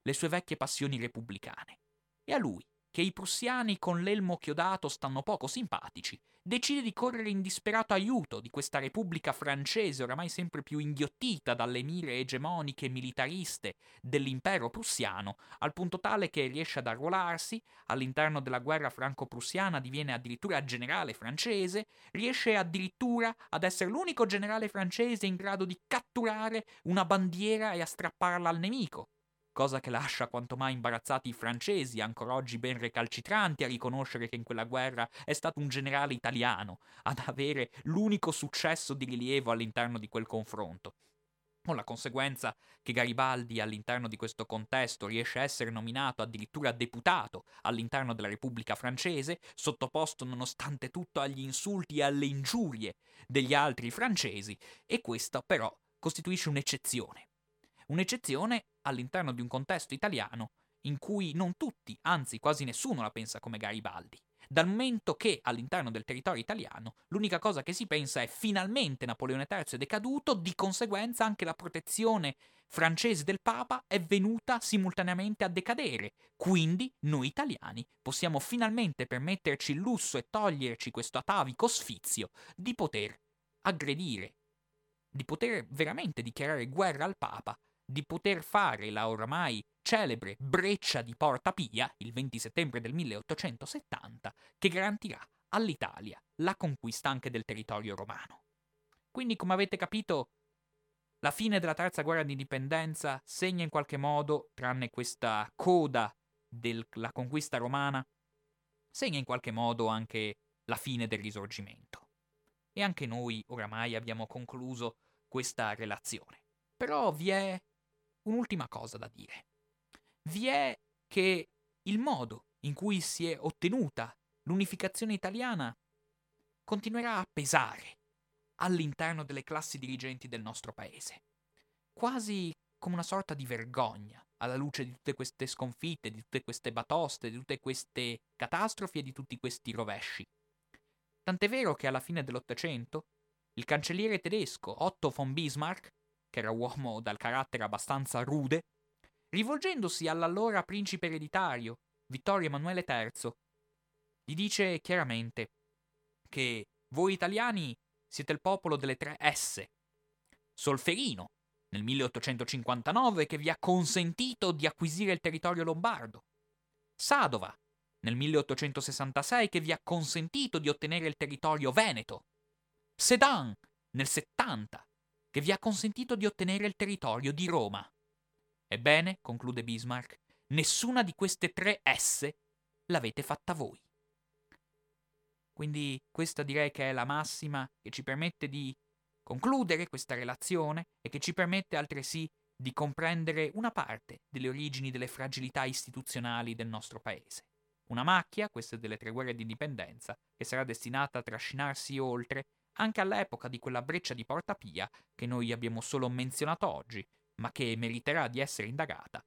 le sue vecchie passioni repubblicane. E a lui, che i prussiani con l'elmo chiodato stanno poco simpatici, decide di correre in disperato aiuto di questa repubblica francese oramai sempre più inghiottita dalle mire egemoniche militariste dell'impero prussiano, al punto tale che riesce ad arruolarsi, all'interno della guerra franco-prussiana diviene addirittura generale francese, riesce addirittura ad essere l'unico generale francese in grado di catturare una bandiera e a strapparla al nemico, cosa che lascia quanto mai imbarazzati i francesi, ancora oggi ben recalcitranti a riconoscere che in quella guerra è stato un generale italiano ad avere l'unico successo di rilievo all'interno di quel confronto. Con la conseguenza che Garibaldi all'interno di questo contesto riesce a essere nominato addirittura deputato all'interno della Repubblica francese, sottoposto nonostante tutto agli insulti e alle ingiurie degli altri francesi, e questa però costituisce un'eccezione. Un'eccezione all'interno di un contesto italiano in cui non tutti, anzi quasi nessuno la pensa come Garibaldi. Dal momento che all'interno del territorio italiano l'unica cosa che si pensa è finalmente Napoleone III è decaduto, di conseguenza anche la protezione francese del Papa è venuta simultaneamente a decadere. Quindi noi italiani possiamo finalmente permetterci il lusso e toglierci questo atavico sfizio di poter aggredire, di poter veramente dichiarare guerra al Papa di poter fare la oramai celebre breccia di Porta Pia il 20 settembre del 1870 che garantirà all'Italia la conquista anche del territorio romano. Quindi, come avete capito, la fine della terza guerra di indipendenza segna in qualche modo, tranne questa coda della conquista romana, segna in qualche modo anche la fine del risorgimento. E anche noi oramai abbiamo concluso questa relazione. Però vi è un'ultima cosa da dire. Vi è che il modo in cui si è ottenuta l'unificazione italiana continuerà a pesare all'interno delle classi dirigenti del nostro paese, quasi come una sorta di vergogna alla luce di tutte queste sconfitte, di tutte queste batoste, di tutte queste catastrofi e di tutti questi rovesci. Tant'è vero che alla fine dell'Ottocento il cancelliere tedesco Otto von Bismarck che era uomo dal carattere abbastanza rude, rivolgendosi all'allora principe ereditario, Vittorio Emanuele III, gli dice chiaramente che voi italiani siete il popolo delle tre S. Solferino, nel 1859, che vi ha consentito di acquisire il territorio lombardo. Sadova, nel 1866, che vi ha consentito di ottenere il territorio veneto. Sedan, nel 70, che vi ha consentito di ottenere il territorio di Roma. Ebbene, conclude Bismarck, nessuna di queste tre S l'avete fatta voi. Quindi questa direi che è la massima che ci permette di concludere questa relazione e che ci permette altresì di comprendere una parte delle origini delle fragilità istituzionali del nostro paese. Una macchia, questa delle tre guerre di indipendenza, che sarà destinata a trascinarsi oltre anche all'epoca di quella breccia di Porta Pia che noi abbiamo solo menzionato oggi, ma che meriterà di essere indagata